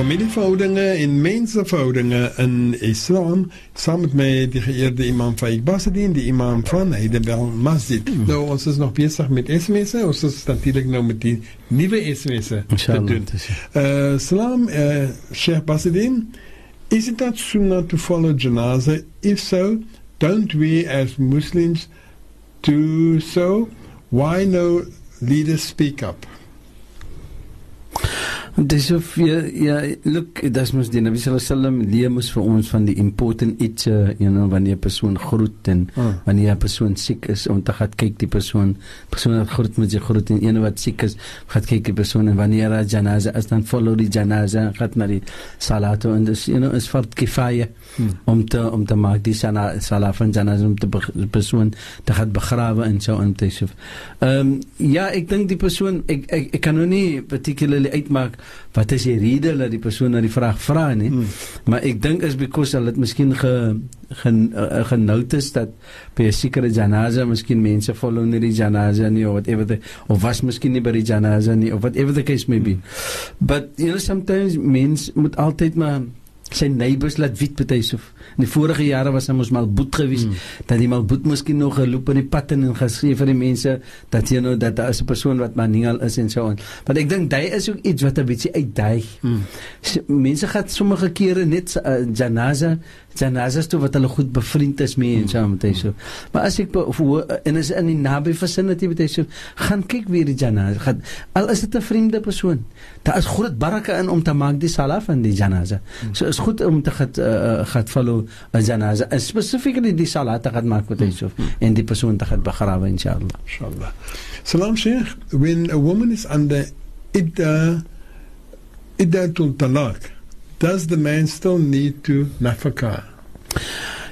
familieverhoudinge en menseverhoudinge in Islam saam met die geëerde imam Faik Basadin die imam van Heidelberg Masjid. Mm. Nou ons is nog besig met SMS'e, ons is natuurlik nou met die nuwe SMS'e te doen. Uh salam uh, Sheikh Basadin, is it not sunnah to follow janaza? If so, don't we as Muslims do so? Why no leaders speak up? Dis of ja, ja look, dis mos die Nabi sallallahu alaihi wasallam leer mos vir ons van die important iets, uh, you know, wanneer 'n persoon groet en uh. wanneer 'n persoon siek is om te gaan kyk die persoon, persoon wat groet met sy groet en een wat siek is, gaan kyk die persoon en wanneer 'n janaza is dan follow die janaza, gaan na die salat en dis you know, is fard kifaya hmm. om te om te maak die sana, salat van janaza om te persoon te gaan begrawe en so en te so. Ehm um, ja, ek dink die persoon ek ek, ek kan nou nie particularly uitmaak wat is die rede dat die persoon na die vraag vra nie. Hmm. Maar ek dink is because hulle dit miskien ge gen uh, genotis dat by 'n sekere janaza miskien mense follow nie die janaza nie of whatever the, of was miskien nie by die janaza nie of whatever the case may be. Hmm. But you know sometimes mense moet altyd maar sy neighbors laat weet betyd so in die vorige jare was hy mos mal boet gewees mm. dat hy mal boet miskien nog geloop in die pad en gesê vir die mense dat jy nou dat daar is 'n persoon wat maningel is en so aan want ek dink hy is ook iets wat 'n bietjie uitdaag mm. mense gaan sommige kere net uh, janaza janazas toe wat hulle goed bevriend is mee en so met hy so. Maar as ek en is in die naby vicinity met hy so, gaan kyk weer die janaza. Gaan al is dit 'n vreemde persoon. Daar is groot baraka in om te maak die salah van die janaza. So is goed om te gaan uh, gaan follow 'n janaza. Spesifiek die salah te gaan maak met hy so en die persoon te gaan begrawe inshallah. Inshallah. Salam Sheikh, when a woman is under idda iddatul talaq does the man still need to nafaka?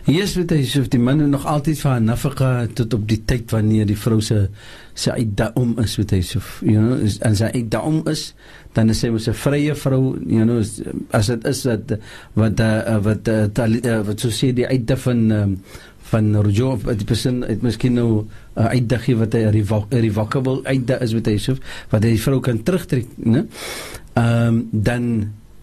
Yes, weet jy, so die man nog altyd vir nafaka tot op die tyd wanneer die vrou se idda om is, weet jy, so you know, is, en sy idda om is, dan is sy mos 'n vrye vrou, you know, as dit is dat wat uh, wat uh, tali, uh, wat so sê die idda van um, van rujo die persoon het miskien nou 'n uh, idda gee wat 'n revocable idda is, weet jy, so wat die vrou kan terugtrek, né? Ehm um, dan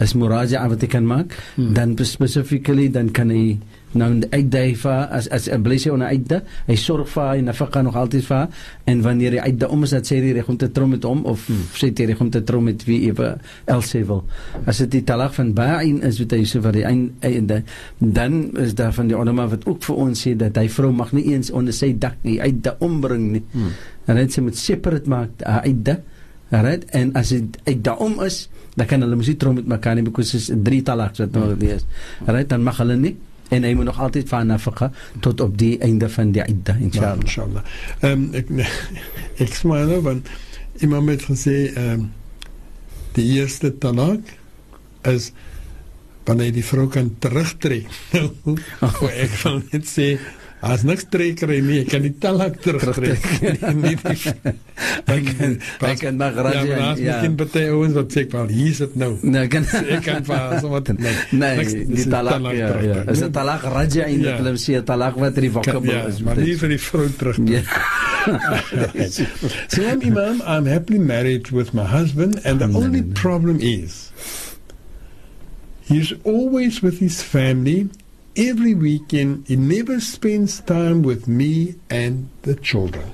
is muraja wat hy kan maak hmm. dan specifically dan kan hy nou uitdai vir as as 'n blesse onder uitda hy sorg vir hy nafaka nog altyd vir en wanneer hy uitda om is dat sê hy reg om te trom met hom of hmm. sê hy reg om te trom met wie ewe else wil as dit die talak van ba'in is wat hy sê vir die einde dan is daar van die ulama wat ook vir ons sê dat hy vrou mag nie eens onder sy dak nie uitda ombring nie hmm. en dit sê moet separate maak uitda right en as dit uit daarom is dan kan hulle mos nie trom met mekaar nie because is drie talaks wat nog is. Right, dan mag hulle nie en hy moet nog altyd van nafaka tot op die einde van die idda inshallah. Ja, inshallah. Ehm um, ek ek smaak nou want imam het gesê ehm um, die eerste talak is wanneer die vrou kan terugtrek. Nou, ek wil net sê As niks trekker nie, ek kan die talak terugtrek. nie die ek kan ek kan maar raai. Ja, maar as ja. miskien baie ouens wat sê, "Wel, hier is dit nou." Nee, kan ek kan vir so wat nee. Nee, die talak, talak ja, ja. Is 'n talak raja in die sê talak wat revocable ja, is. Maar nie vir die vrou terug. Ja. so I'm imam, I'm happily married with my husband and the only problem is he's always with his family every weekend, he never spends time with me and the children.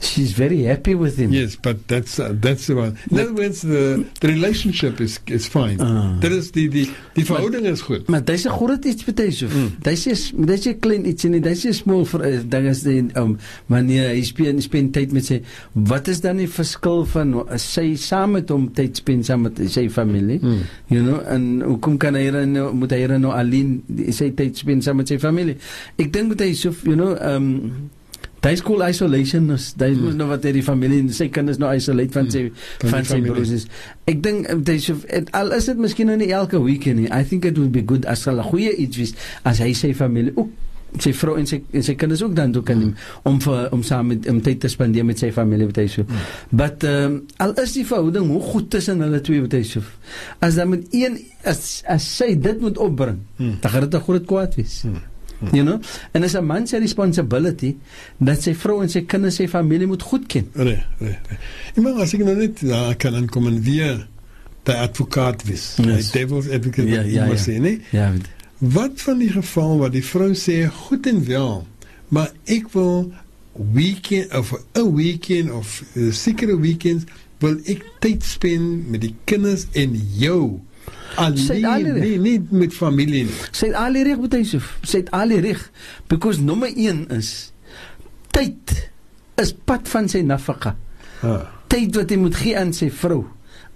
She's very happy with him. Yes, but that's uh, that's the one. In other words, the the relationship is is fine. Uh, that is die die die verhouding is goed. Maar dis 'n groot iets vir hy so. Dis is dis 'n klein iets en dis 'n small vir uh, ding is die um wanneer hy spend spend tyd met sy wat is dan die verskil van uh, sy saam met hom tyd spend saam met sy familie? Mm. You know, en hoekom kan hy dan nou moet hy dan nou alleen sy tyd spend saam met sy familie? Ek dink met hy so you know um Daai skool isolation is daai hmm. nou wat hierdie familie en sy kinders nou isolate van sy hmm. van sy broers is. Ek dink dis al is dit miskien nou nie elke weekend nie. I think it would be good as 'n goeie iets wees as hy sy familie ook sy vrou en sy en sy kinders ook dan toe kan neem mm. om vir om saam met om tyd te spandeer met sy familie wat hy so. Mm. But um, al is die verhouding hoe goed tussen hulle twee wat hy so. As dan met een as as sy dit moet opbring, mm. dan gaan dit 'n groot kwaad wees. Mm. You know? En as 'n man se responsibility dat sy vrou en sy kinders sy familie moet goed ken. Nee, nee. nee. Ek maar as ek nou net ja, kan aankom en weer die advokaat wees. Yes. Die devil's advocate Ja, ja, ja. sê, nee? Ja. Wat van die geval waar die vrou sê goed en wel, maar ek wil weekend of 'n weekend of uh, sekere weekends wil ek tyd spend met die kinders en jou. Alleen, nie, nie met familie nie. Sy het al die reg met Yusuf. Sy het al die reg because nommer 1 is tyd is pad van sy nafaka. Ah. Tyd wat hy moet gee aan sy vrou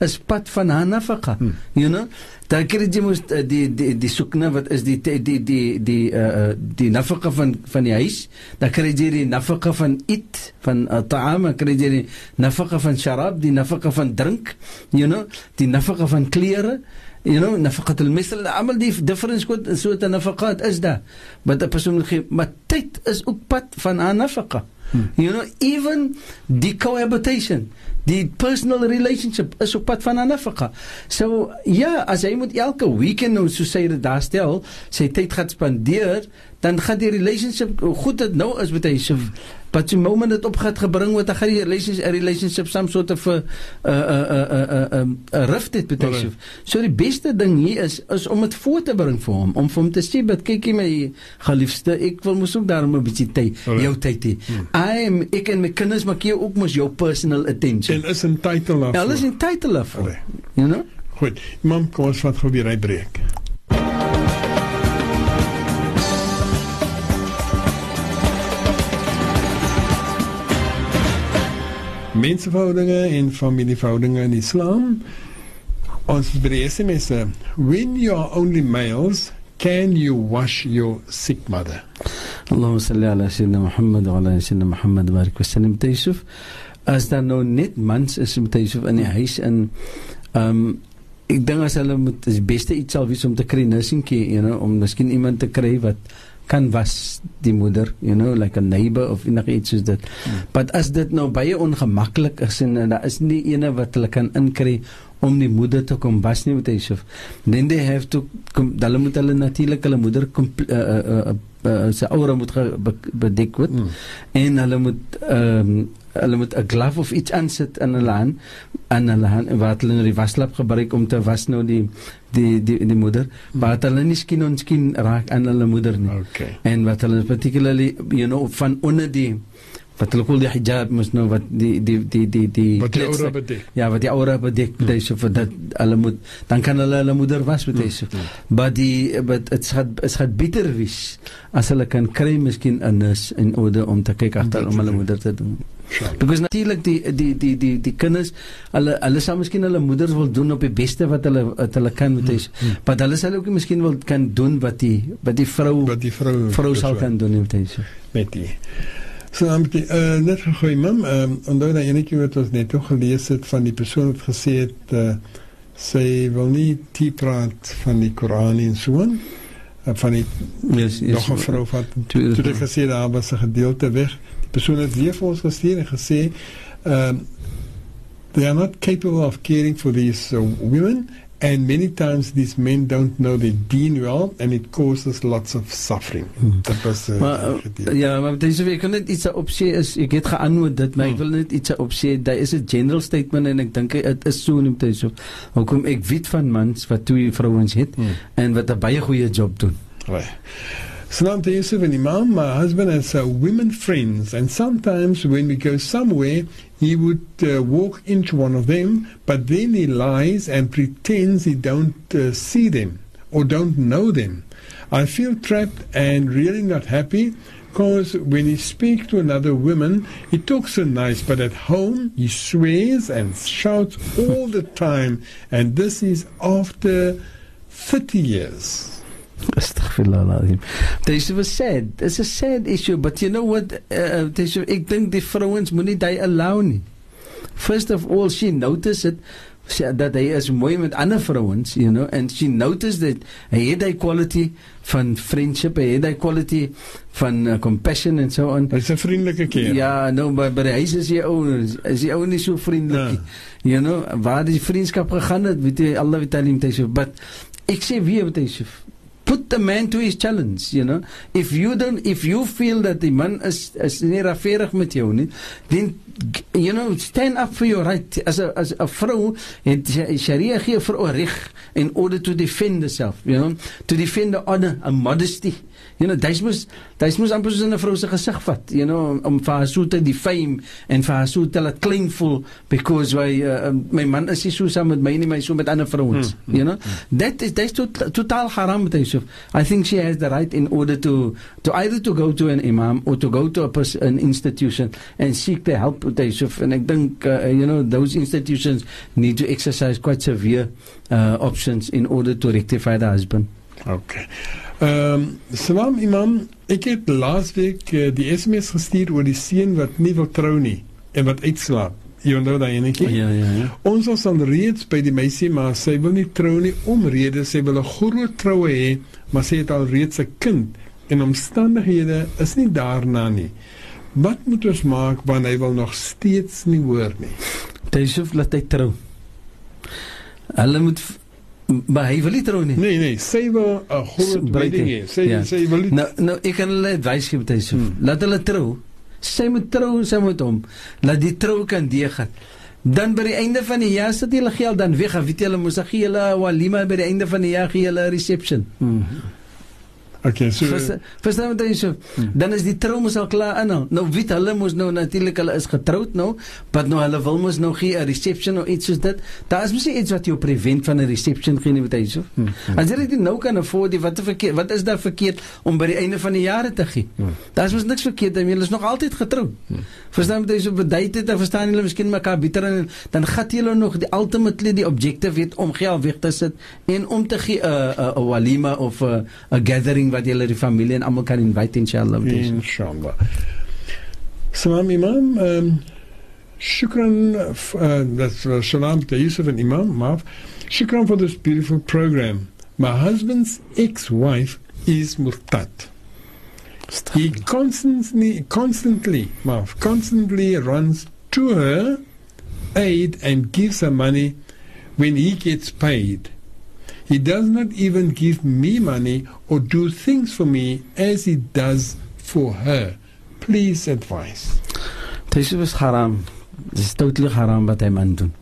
is pad van haar nafaka. Hmm. You know? Dan kry jy mos uh, die die die soekne wat is die die die die die uh, die nafaka van van die huis. Dan kry jy die nafaka van eet van uh, taam, kry jy die nafaka van sharab, die nafaka van drink, you know, die nafaka van klere. You know, nafaqat al-misl, almal die difference kot so 'n nafaqat is daar. Wat 'n persoon moet gee, maar tyd is ook pad van haar nafaqa. Hmm. You know, even die cohabitation, die personal relationship is op pad van 'n nafaqa. So ja, as hy moet elke weekend nou so sê dit daar stel, sy tyd gaan spandeer, dan gaan die relationship goed dit nou is met hy so but die moment dit op gaat gebring word dan gaan die relationship, relationship some sort of 'n 'n 'n 'n rift het betref. Alright. So die beste ding hier is is om dit voor te bring vir hom, om vir hom te sê, "But kyk hier my geliefde, ek wil mos ook daarom 'n bietjie tyd, Alright. jou tyd hê. I am ek en my kinders maak jy ook mos jou personal attention." En is 'n titel daarvoor. Ja, alles in title daarvoor. Alright. You know? Goed. Mam, kom ons vat gou die rybreek. Mensverhoudinge en familieverhoudinge in Islam. Ons is by die SMS. -e. When you are only males, can you wash your sick mother? اللهم صل على سيدنا محمد وعلى سيدنا محمد بارك وسلم تيسف as daar nou net mans is met Yusuf in die huis in ehm um, ek dink as hulle moet die beste iets sal wees om te kry nursingkie you know om miskien iemand te kry wat kan was die moeder you know like a neighbor of enigiets soos dit Hmm. but as dit nou baie ongemaklik is en, en daar is nie ene wat hulle kan inkry om die moeder te kom was nie met Yusuf then they have to kom, hulle moet hulle natuurlik hulle moeder kom uh, uh, uh, uh, sy aura moet bedek word Mm. en hulle moet ehm um, hulle moet 'n glove of iets aansit in hulle hand aan hulle hand en wat hulle nou die waslap gebruik om te was nou die die die die moeder maar dat hulle nie skien ons skien raak aan hulle moeder nie Okay. en wat hulle particularly you know van onder die wat hulle koel die hijab mos nou wat die die die die die Wat die aura bedek. ja wat die aura bedek mm. so vir dat hulle moet dan kan hulle hulle moeder was met so maar die but dit gaan dit gaan bitter wees as hulle kan kry miskien 'n nurse in orde om te kyk agter om hulle moeder te doen. Because natuurlik die die die die die kinders hulle hulle sal miskien hulle moeders wil doen op die beste wat hulle wat hulle kan met hulle maar hulle sal ook miskien wil kan doen wat die wat die vrou Wat die vrou vrou sal kan doen met hulle met die. So dan die uh, net gegooi mam, ehm um, onthou dat enetjie wat ons net ook gelees het van die persoon wat gesê het uh, sy wil nie die praat van die Koran en so aan. Uh, van die yes, nog 'n vrou wat toe dit vrou. gesê daar was 'n gedeelte weg. Die persoon het weer vir ons gestuur en gesê ehm um, they are not capable of caring for these uh, women and many times these men don't know the deen well and it causes lots of suffering. Hmm. Dat was uh, Maar uh, ja, maar dis ek kan net iets op sê is ek het geantwoord dit, maar ek wil net iets op sê. Daar is 'n general statement en ek dink dit is so net so. Hoekom ek weet van mans wat twee vrouens het Hmm. en wat 'n baie goeie job doen. Right. Salam to Yusuf and Imam. My husband has uh, women friends, and sometimes when we go somewhere, he would uh, walk into one of them, but then he lies and pretends he don't uh, see them or don't know them. I feel trapped and really not happy because when he speaks to another woman, he talks so nice, but at home he swears and shouts all the time, and this is after 30 years. Astaghfirullah. This was sad. It's a sad issue, but you know what? Uh, this, ek dink die vrouens moenie dit allow nie. First of all, she noticed it sy, dat hy is mooi met ander vrouens, you know, and she noticed that hy het daai quality van friendship, hy het daai quality van uh, compassion and so on. Hy's 'n vriendelike kerel. Ja, nou by by die huis is hy ou is hy ou nie so vriendelik nie. You know, waar die vriendskap gegaan het, weet jy Allah weet alim Tayyib, but ek sê weer met Tayyib put the man to his challenge you know. If you don't if you feel that die man is is nie regverdig met jou nie then you know stand up for your right. As a as 'n vrou het sharia gee vir 'n reg in order to defend herself you know. To defend the honor and modesty you know dis mos dis mos amper so 'n vrou se gesig vat you know om vir haar so te defame en vir haar so te laat klein voel because why uh, my man is nie so saam met my nie my so met ander vrouens mm, you know? mm. that is that's to, totaal haram met Yusuf i think she has the right in order to to either to go to an imam or to go to a person, an institution and seek the help with Yusuf and i think uh, you know those institutions need to exercise quite severe uh, options in order to rectify the husband. Okay Ehm um, Salam Imam, ek het laasweek uh, die SMS gestuur oor die seun wat nie wil trou nie en wat uitslaap. Jy onthou daai enetjie? ja ja ja Ons was al reeds by die meisie maar sy wil nie trou nie omrede sy wil 'n groot troue hê, maar sy het al reeds 'n kind en omstandighede is nie daarna nie. Wat moet ons maak wanneer hy wil nog steeds nie hoor nie? Yusuf laat hy trou Hulle moet maar hy wil nie trou nie. Nee nee, sy wil 'n groot wedding hê. Sy ja. sy wil nie Nou nou ek kan hulle advies gee met hy so. Hmm. Laat hulle trou. Sy moet trou, sy moet hom. Laat die trou kan deegaan. Dan by die einde van die jaar sit hulle geld dan weg. Weet jy hulle moes gee hulle walima by die einde van die jaar gee hulle reception. Hmm. Okay, so verstaan jy dan so? Hmm. Dan is die trou mos al klaar in. Nou weet hulle mos nou natuurlik hulle is getroud nou, maar nou hulle wil mos nou gee 'n reception of iets soos dit. Daar is mos iets wat jou prevent van 'n reception gee nie wat hy so. Hmm. As jy dit nou kan afford, die, wat verkeerd, wat is daar verkeerd om by die einde van die jare te gee? Hmm. Daar is mos niks verkeerd daarmee. Hulle is nog altyd getroud. Hmm. Verstaan jy so bedui dit en verstaan hulle miskien mekaar beter en dan gat hulle nog die ultimately die objective weet om geld weg te sit en om te gee 'n 'n walima of 'n 'n gathering wat julle die familie en almal kan invite inshallah. Inshallah. Salam Imam, um, shukran uh, that's uh, salam to Yusuf and Imam Maaf. Shukran for this beautiful program. My husband's ex-wife is murtad. He constantly, constantly, Maaf, constantly runs to her aid and gives her money when he gets paid. He does not even give me money or do things for me as he does for her. Please advise. Dit is haram. Dit is totally haram wat hy man doen.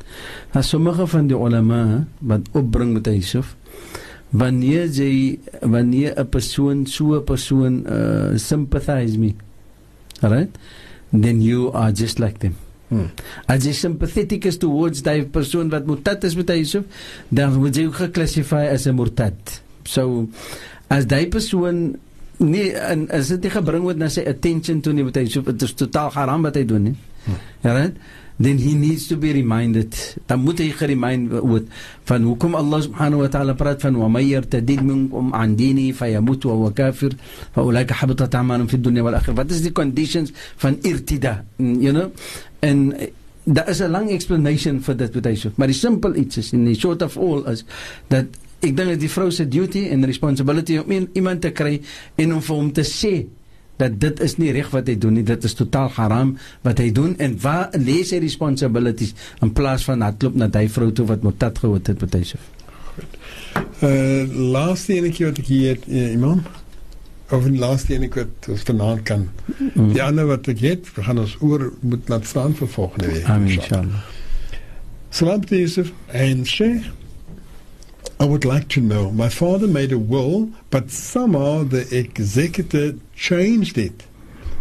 Nou sommige van die ulama wat opbring met Yusuf wanneer jy wanneer 'n persoon so 'n persoon uh, sympathize me. Alright? Then you are just like them. Hmm. As jy sympathetic is towards daai persoon wat murtad is met Yusuf, dan word jy geklassifiseer as 'n murtad. So as daai persoon nie en as dit gebring word na sy attention toe nie met Yusuf, dit is totaal haram wat hy doen nie. Hmm. Ja, right? Then he needs to be reminded. Dan moet hy geremind word van hoekom Allah subhanahu wa ta'ala praat van wa may yartadid minkum an dini fayamut wa huwa kafir fa ulaika habitat a'maluhum fi dunya wal akhirah. What is the conditions van irtida? You know? En daar is 'n lang explanation vir dit wat hy sê maar die simpel iets is in die short of all is dat ek dink dat die vrou se duty en responsibility om iemand te kry en om vir hom te sê dat dit is nie reg wat hy doen nie dit is totaal haram wat hy doen. En waar lê sy responsibilities in plaas van hardloop na daai vrou toe wat motat gehad het met hy sê Uh laaste enetjie wat ek hier het uh, imam of die laaste enetjie wat ons vanaand kan. Mm. die ander wat ek het we gaan ons oor moet laat staan vir volgende week amen inshallah. Salam Yusuf and Sheikh I would like to know. My father made a will, but somehow the executor changed it.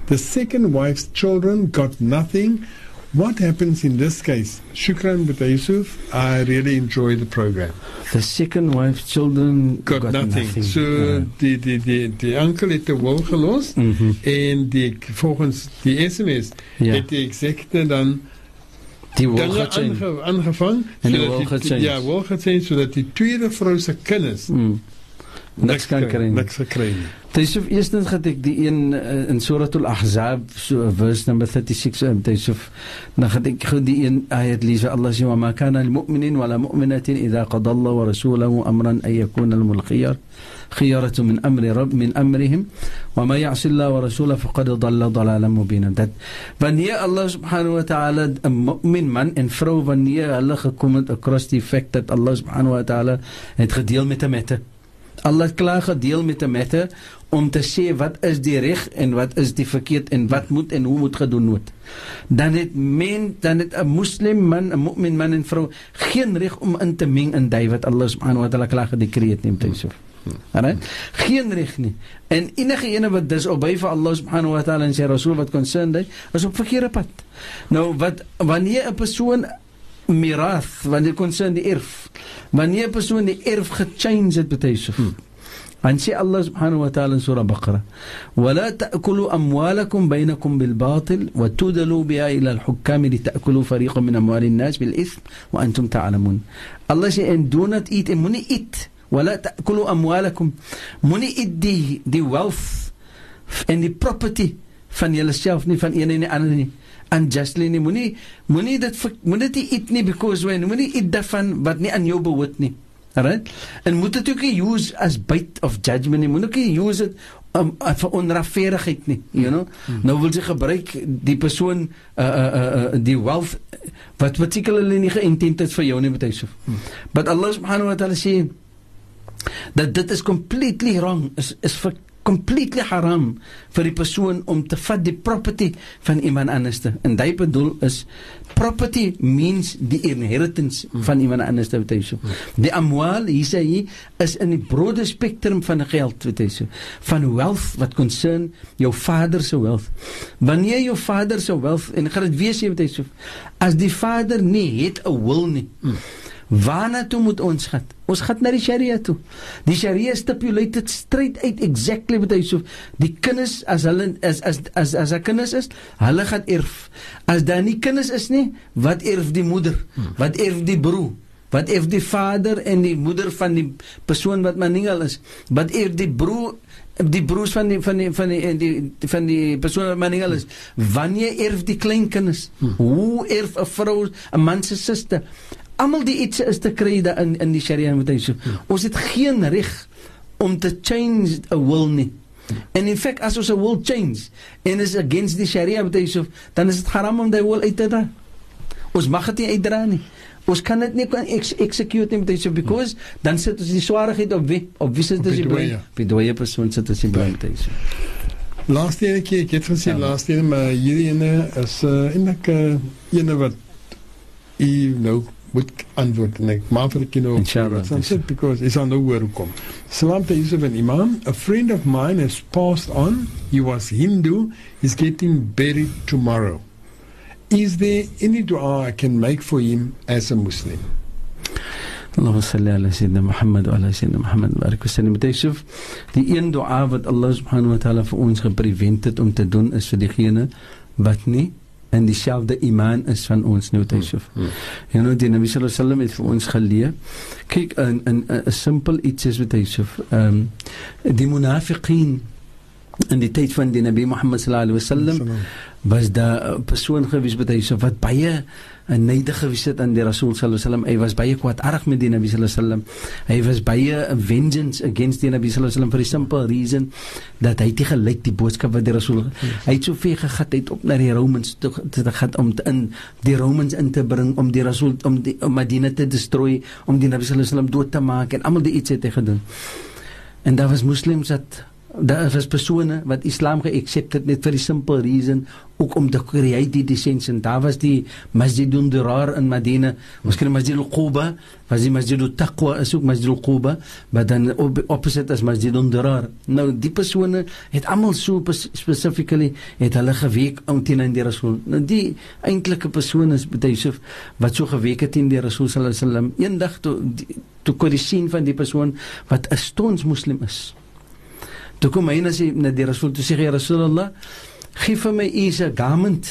The second wife's children got nothing. What happens in this case? Shukran Bata Yusuf, I really enjoy the program. The second wife's children got, got nothing. nothing. So die die die die uncle het 'n wil gelos Mhm. en die volgens die SMS het die executor dan die dinge aange, aangevangen En die wil ja, wil gechange sodat die tweede vrou se kinders Mm. Niks kan kry. nie. Niks gekry nie. Yusuf eerstens het ek die een uh, in Suratul Ahzab so verse number 36 um, Yusuf dan het ek gou die een ayat lees Allah sê ma kana lil mu'minin wala mu'minatin idha qada Allah wa rasuluhu amran ay yakuna lahum al-khiyar khiyaratu min amri rabb min amrihim wa ma ya'si Allah wa rasulahu faqad dhalla dhalalan mubina dat wanneer Allah subhanahu wa ta'ala 'n mu'min man en vrou wanneer hulle gekom het across die fact dat Allah subhanahu wa ta'ala het gedeel met 'n mette Allah het klaar gedeel met 'n matter om te sê wat is die reg en wat is die verkeerd en wat moet en hoe moet gedoen word. Dan het men dan het 'n moslim man, 'n mu'min man en vrou geen reg om in te meng in dit wat Allah subhanahu wa ta'ala klaar gedekreet neem te sê. Alright. Geen reg nie. En enige ene wat dis albei vir Allah subhanahu wa ta'ala en sy rasul wat concerned is, is op verkeerde pad. Nou wat wanneer 'n persoon mirath, wanneer concerned die erf, wanneer persoon die erf gechange het beteken. Hmm. عن شيء الله سبحانه وتعالى سورة بقرة ولا تأكلوا أموالكم بينكم بالباطل وتدلوا بها إلى الحكام لتأكلوا فريقا من أموال الناس بالإثم وأنتم تعلمون الله شيء and do not eat and money eat ولا تأكلوا أموالكم money eat die, die wealth and the property van julleself nie van een en ander nie unjustly nie moenie moenie dit moenie dit eat nie because when moenie eat daarvan wat nie aan jou behoort nie Alright? En moet dit ook nie use as bait of judgment nie. Moet ook nie use dit um, uh, vir onregverdigheid nie, you know? Mm. Nou wil jy gebruik die persoon uh uh uh, die wealth wat particularly nie geïntent is vir jou nie met hy so. Mm. But Allah subhanahu wa ta'ala sê dat dit is completely wrong is is completely haram vir die persoon om te vat die property van iemand anders te. En dit bedoel is property means die inheritance hmm. van iemand anders te weet jy. Die amwal hier sê hy is in die brode spektrum van geld weet jy so. Van wealth wat concern jou vader se wealth. Wanneer jou vader se wealth en gaan dit wees jy weet jy so. As die vader nie het 'n wil nie. Hmm. Waarna toe moet ons gaan? Ons gaan na die Sharia toe. Die Sharia stipulated straight uit exactly wat hy so die kinders as hulle as as as as 'n kinders is, hulle gaan erf. As daar nie kinders is nie, wat erf die moeder? Wat erf die broer? Wat erf die vader en die moeder van die persoon wat maningel is? Wat erf die broer die broers van die van die van die die, die van die persoon wat maningel is? Wanneer erf die kleinkinders? Hoe erf 'n vrou 'n man se suster? Almal die iets is te kry in in die Sharia met hy so. Hmm. Ons het geen reg om te change 'n will nie. En in feite as ons 'n will change en is against die Sharia met hy so, dan is dit haram om daai will uit te dra. Ons mag dit nie uitdra nie. Ons kan dit nie kan ex execute met hy so because dan sit ons die swaarheid op wie op wie sit dit die bly. Wie dooie persoon sit dit met hy so. Laaste keer ek het gesê ja. laaste maar hierdie ene is uh, eintlik uh, ene wat u nou moet antwoord en ek maak vir die nou inshallah said because it's on the word kom salam to Yusuf an imam a friend of mine has passed on he was hindu he's getting buried tomorrow is there any dua i can make for him as a muslim اللهم صل على سيدنا محمد وعلى سيدنا محمد بارك وسلم تشوف die een dua wat Allah subhanahu wa taala vir ons geprevent het om te doen is vir diegene wat nie en dieselfde iman is van ons nou Yusuf. Hmm. Hmm. You know die Nabi sallallahu alaihi wasallam het vir ons geleer. Kyk in in 'n simpel iets is met Yusuf. Ehm um, die munafiqin in die tyd van die Nabi Muhammad sallallahu alaihi wasallam was daar 'n persoon gewees met Yusuf wat baie 'n neidig gewees het aan die Rasul sallallahu alaihi wasallam. Hy was baie kwaadaardig met die Nabi sallallahu alaihi wasallam. Hy was baie vengeance against die Nabi sallallahu alaihi wasallam for the simple reason dat hy te gelyk die boodskap wat die Rasul yes. hy het so ver gegat het op na die Romans toe te gaan om te in die Romans in te bring om die Rasul om die om Madina te destroy om die Nabi sallallahu alaihi wasallam dood te maak en almal die iets het hy gedoen. En daar was moslems wat daar is persone wat Islam geaccept het net vir die simple reason ook om te create die decency. Daar was die Masjid al-Dirar in Medina, ons ken Masjid al-Quba, was die Masjid al-Taqwa, is ook Masjid al-Quba, maar dan op, opposite as Masjid al-Dirar. Nou die persone het almal so specifically het hulle geweek teen die Rasul. Nou die eintlike persone is Yusuf wat so geweek het teen die Rasul sallallahu alaihi wasallam. Eendag toe toe kon jy sien van die persoon wat 'n stons moslim is. Toe kom hy na sy na die Rasul toe sê hy Rasulullah, gee vir my u se garment.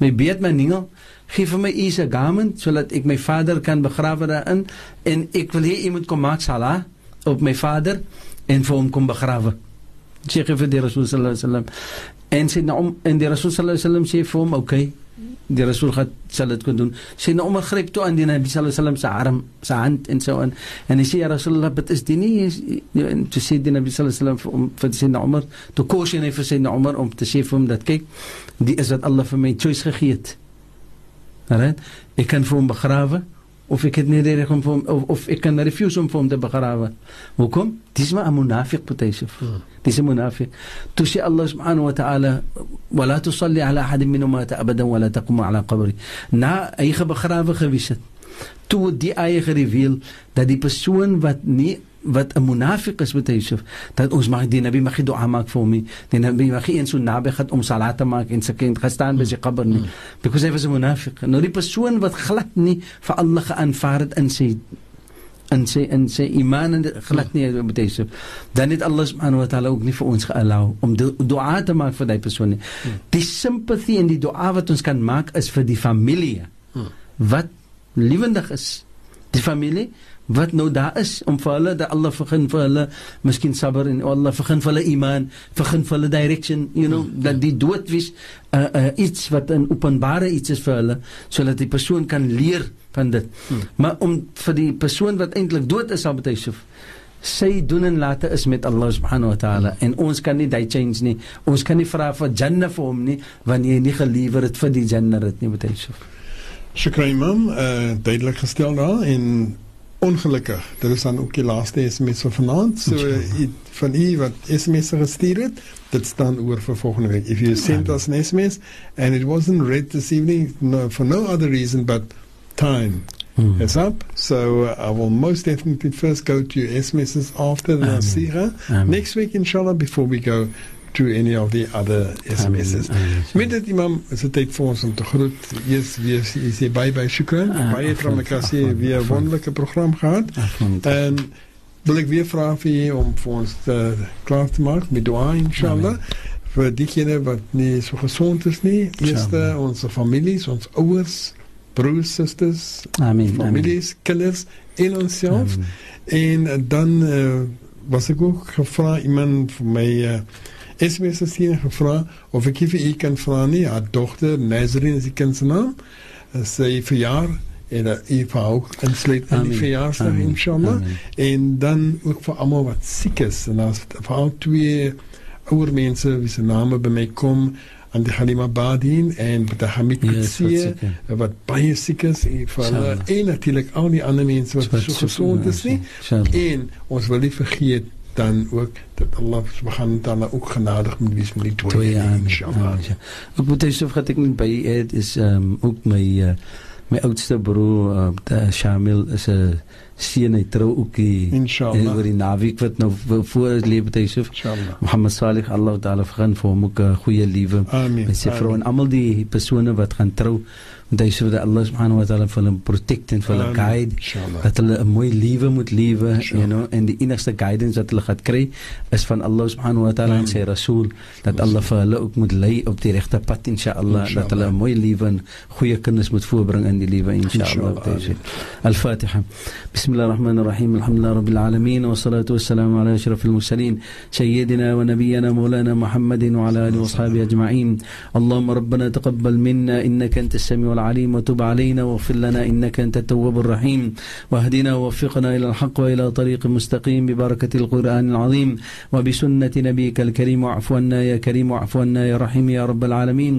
My beet my ningel, gee vir my u se garment sodat ek my vader kan begrawe daarin en ek wil hê u moet kom maak sala op my vader en vir hom kom begrawe. Sê gee vir die Rasul sallallahu alaihi wasallam. En sê nou en die Rasul sallallahu alaihi wasallam sê vir hom, "Oké, okay, die Rasul het sal dit kon doen. Sê nou om gryp toe aan die Nabi sallallahu alaihi wasallam se arm, se hand en so aan. En hy sê ja Rasulullah, dit is die nie en toe sê die Nabi sallallahu alaihi wasallam om vir sy Umar, toe kos hy vir sy Umar om te sê vir hom dat kyk, die is wat Allah vir my choice gegee het. Alright? Ek kan vir hom begrawe of ek het nie reg om vir hom of, of ek kan refuse om vir hom te begrawe. Hoekom? Dis maar 'n munafiq potentief. Hmm. Dis 'n munafiq. Toe sê Allah subhanahu wa ta'ala wala tusalli ala ahad minhum mata abadan wala taqum ala qabri. Na hy begrawe gewees het. Toe die eie gereveal dat die persoon wat nie wat 'n munafiq is met Yusuf dat ons mag die nabi mag dua maak vir hom die nabi mag eens so naby gaan om salat te maak en sy kind gestaan by sy qabr nie. Because hy was 'n munafiq nou die persoon wat glad nie vir Allah geaanvaar het in sy in sy in sy iman en glad nie met Yusuf dan het Allah subhanahu wa ta'ala ook nie vir ons geallow om dua te maak vir daai persoon nie. Die sympathie en die dua wat ons kan maak is vir die familie. Wat lewendig is. Die familie wat nou daar is om vir hulle dat Allah begin vir hulle miskien sabber en Allah begin vir hulle iman, begin vir hulle direction, you know, mm, dat die dood wys uh, uh, iets wat 'n openbare iets is vir hulle sodat die persoon kan leer van dit. Mm. Maar om vir die persoon wat eintlik dood is al betuisef sy doen en late is met Allah subhanahu wa ta'ala en ons kan nie daai change nie. Ons kan nie vra vir Jannah vir hom nie wanneer hy nie gelewer het vir die Jannah dit nie betuisef. Shukran imam, uh, duidelik gestel daar en ongelukkig. Dit is dan ook die laaste SMS van vanaand. So van u wat SMS gestuur het, dit staan oor vir volgende week. If you sent us an SMS and it wasn't read this evening no, for no other reason but time mm. is up. So uh, I will most definitely first go to your SMSs after the Nasira. Next week inshallah before we go to any of the other SMSs. Met dit imam, is dit tyd vir ons om te groet. Eers weer is jy by by Shukran. Baie tramakasie weer wonderlike program gehad. En wil ek weer vra vir jy om vir ons te klaar te maak met dua inshallah. Vir diegene wat nie so gesond is nie. Eerste ons families, ons ouers, broers, susters. Amen. Families, kinders en onsself. En dan uh, was ek ook gevra iemand vir my uh, SMS het hier gevra of ek vir u kan vra nie. Haar dogter Nazarene is die kind se naam sy verjaar en u vrou insluit in die verjaarsdag inshallah. En dan ook vir almal wat siek is. En as vir twee ouer mense wie se name by my kom. Aan die Halima Badin en die Hamid Kutsie yes, wat baie siek is. Vir hulle en natuurlik al die ander mense wat so gesond is nie. en ons wil nie vergeet dan ook dat Allah subhanahu wa ta'ala ook genadig moet wees met die twee inshallah. Ek moet sê so wat ek net by het is um, ook my uh, my oudste broer uh, Shamil is 'n seun hy trou ook die inshallah. oor die naweek wat nou voor lewe by Yusuf Mohammed Salih Allah ta'ala vergun vir hom ook 'n goeie lewe. Met sy vrou en almal die persone wat gaan trou Want dat je zodat Allah subhanahu wa ta'ala van hem protect en van hem guide. Dat hulle een mooi leven moet leven. You know, en die enigste guidance dat hulle gaat krijgen is van Allah subhanahu wa ta'ala en zijn rasool. Dat Allah vir hulle ook moet lei op die rechte pad inshallah. Dat hulle een mooi leven en goede kennis moet voorbrengen in die leven inshallah. Al-Fatiha. Bismillahirrahmanirrahim. Alhamdulillah rabbil alamin. Wa salatu wa salam ala ashraf المرسلين سيدنا ونبينا مولانا محمد وعلى آله وصحبه أجمعين اللهم ربنا تقبل منا إنك أنت السميع العليم وتب علينا واغفر لنا إنك أنت التواب الرحيم. واهدنا ووفقنا إلى الحق وإلى طريق مستقيم ببركة القرآن العظيم وبسنة نبيك الكريم. واعف عنا يا كريم واعف عنا يا رحيم يا رب العالمين.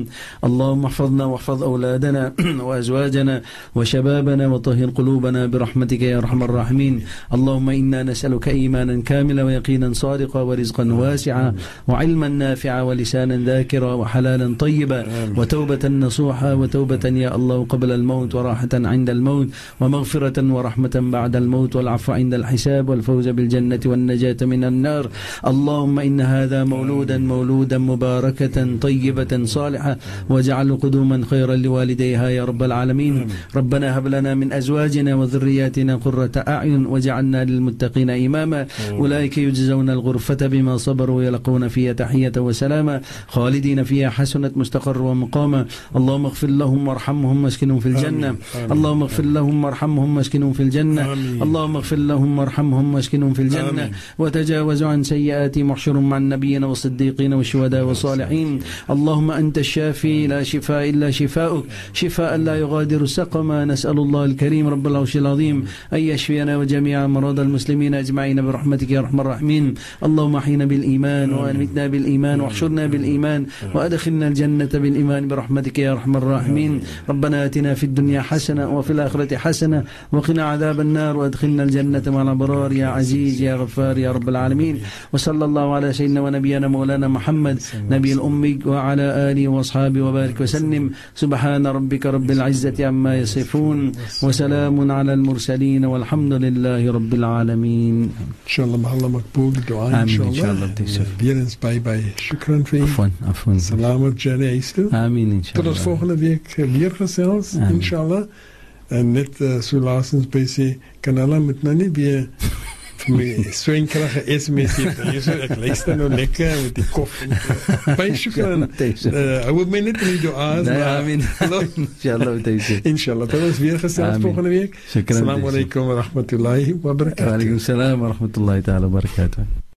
اللهم احفظنا واحفظ أولادنا وأزواجنا وشبابنا وطهر قلوبنا برحمتك يا أرحم الراحمين. اللهم إنا نسألك إيمانا كاملا ويقينا صادقا ورزقا واسعا وعلما نافعا ولسانا ذاكرا وحلالا طيبا وتوبة نصوحا وتوبة يا الله قبل الموت وراحة عند الموت ومغفرة ورحمة بعد الموت والعفو عند الحساب والفوز بالجنة والنجاة من النار. اللهم إن هذا مولودا مولودا مباركة طيبة صالحة واجعل قدوما خيرا لوالديها يا رب العالمين. ربنا هب لنا من أزواجنا وذرياتنا قرة أعين واجعلنا للمتقين إماما. أولئك يجزون الغرفة بما صبروا ويلقون فيها تحية وسلاما. خالدين فيها حسنة مستقر ومقاما. اللهم اغفر لهم وارحمهم. واسكنهم في الجنة. آمين. اللهم اغفر لهم وارحمهم واسكنهم في الجنة. آمين. اللهم اغفر لهم وارحمهم واسكنهم في الجنة. آمين. وتجاوز عن سيئات محشر مع النبيين والصديقين والشهداء والصالحين. اللهم أنت الشافي لا شفاء إلا شفاؤك. شفاء لا يغادر سقما نسأل الله الكريم رب العرش العظيم أن يشفينا وجميع مرضى المسلمين أجمعين برحمتك يا أرحم الراحمين. اللهم أحينا بالإيمان وأمتنا بالإيمان واحشرنا بالإيمان وأدخلنا الجنة بالإيمان برحمتك يا أرحم الراحمين. ربنا آتنا في الدنيا حسنة وفي الآخرة حسنة وقنا عذاب النار وأدخلنا الجنة مع الأبرار يا عزيز يا غفار يا رب العالمين وصلى الله على سيدنا ونبينا مولانا محمد نبي الأمي وعلى آله وأصحابه وبارك وسلم سبحان ربك رب العزة عما يصفون وسلام على المرسلين والحمد لله رب العالمين Inshallah mahalla makbool dua Amin, inshallah. inshallah, Yusuf. Weer eens bye bye. Shukran vir u. عفوا عفوا Salamat Jenny huis toe. آمين إن شاء Tot الله volgende week weer gesels ja. inshallah. En net uh, so laasens by sê kan hulle met nou nie weer vir my swinkrige SMS hier. Jy sê ek luister nou lekker met die koffie. Baie shukran. Uh, I would mean it in die duas. Nee, maar, I mean inshallah deze. Inshallah. Tot ons weer gesels volgende week. Assalamu alaykum wa rahmatullahi wa barakatuh. Wa alaykum assalam wa rahmatullahi ta'ala wa barakatuh.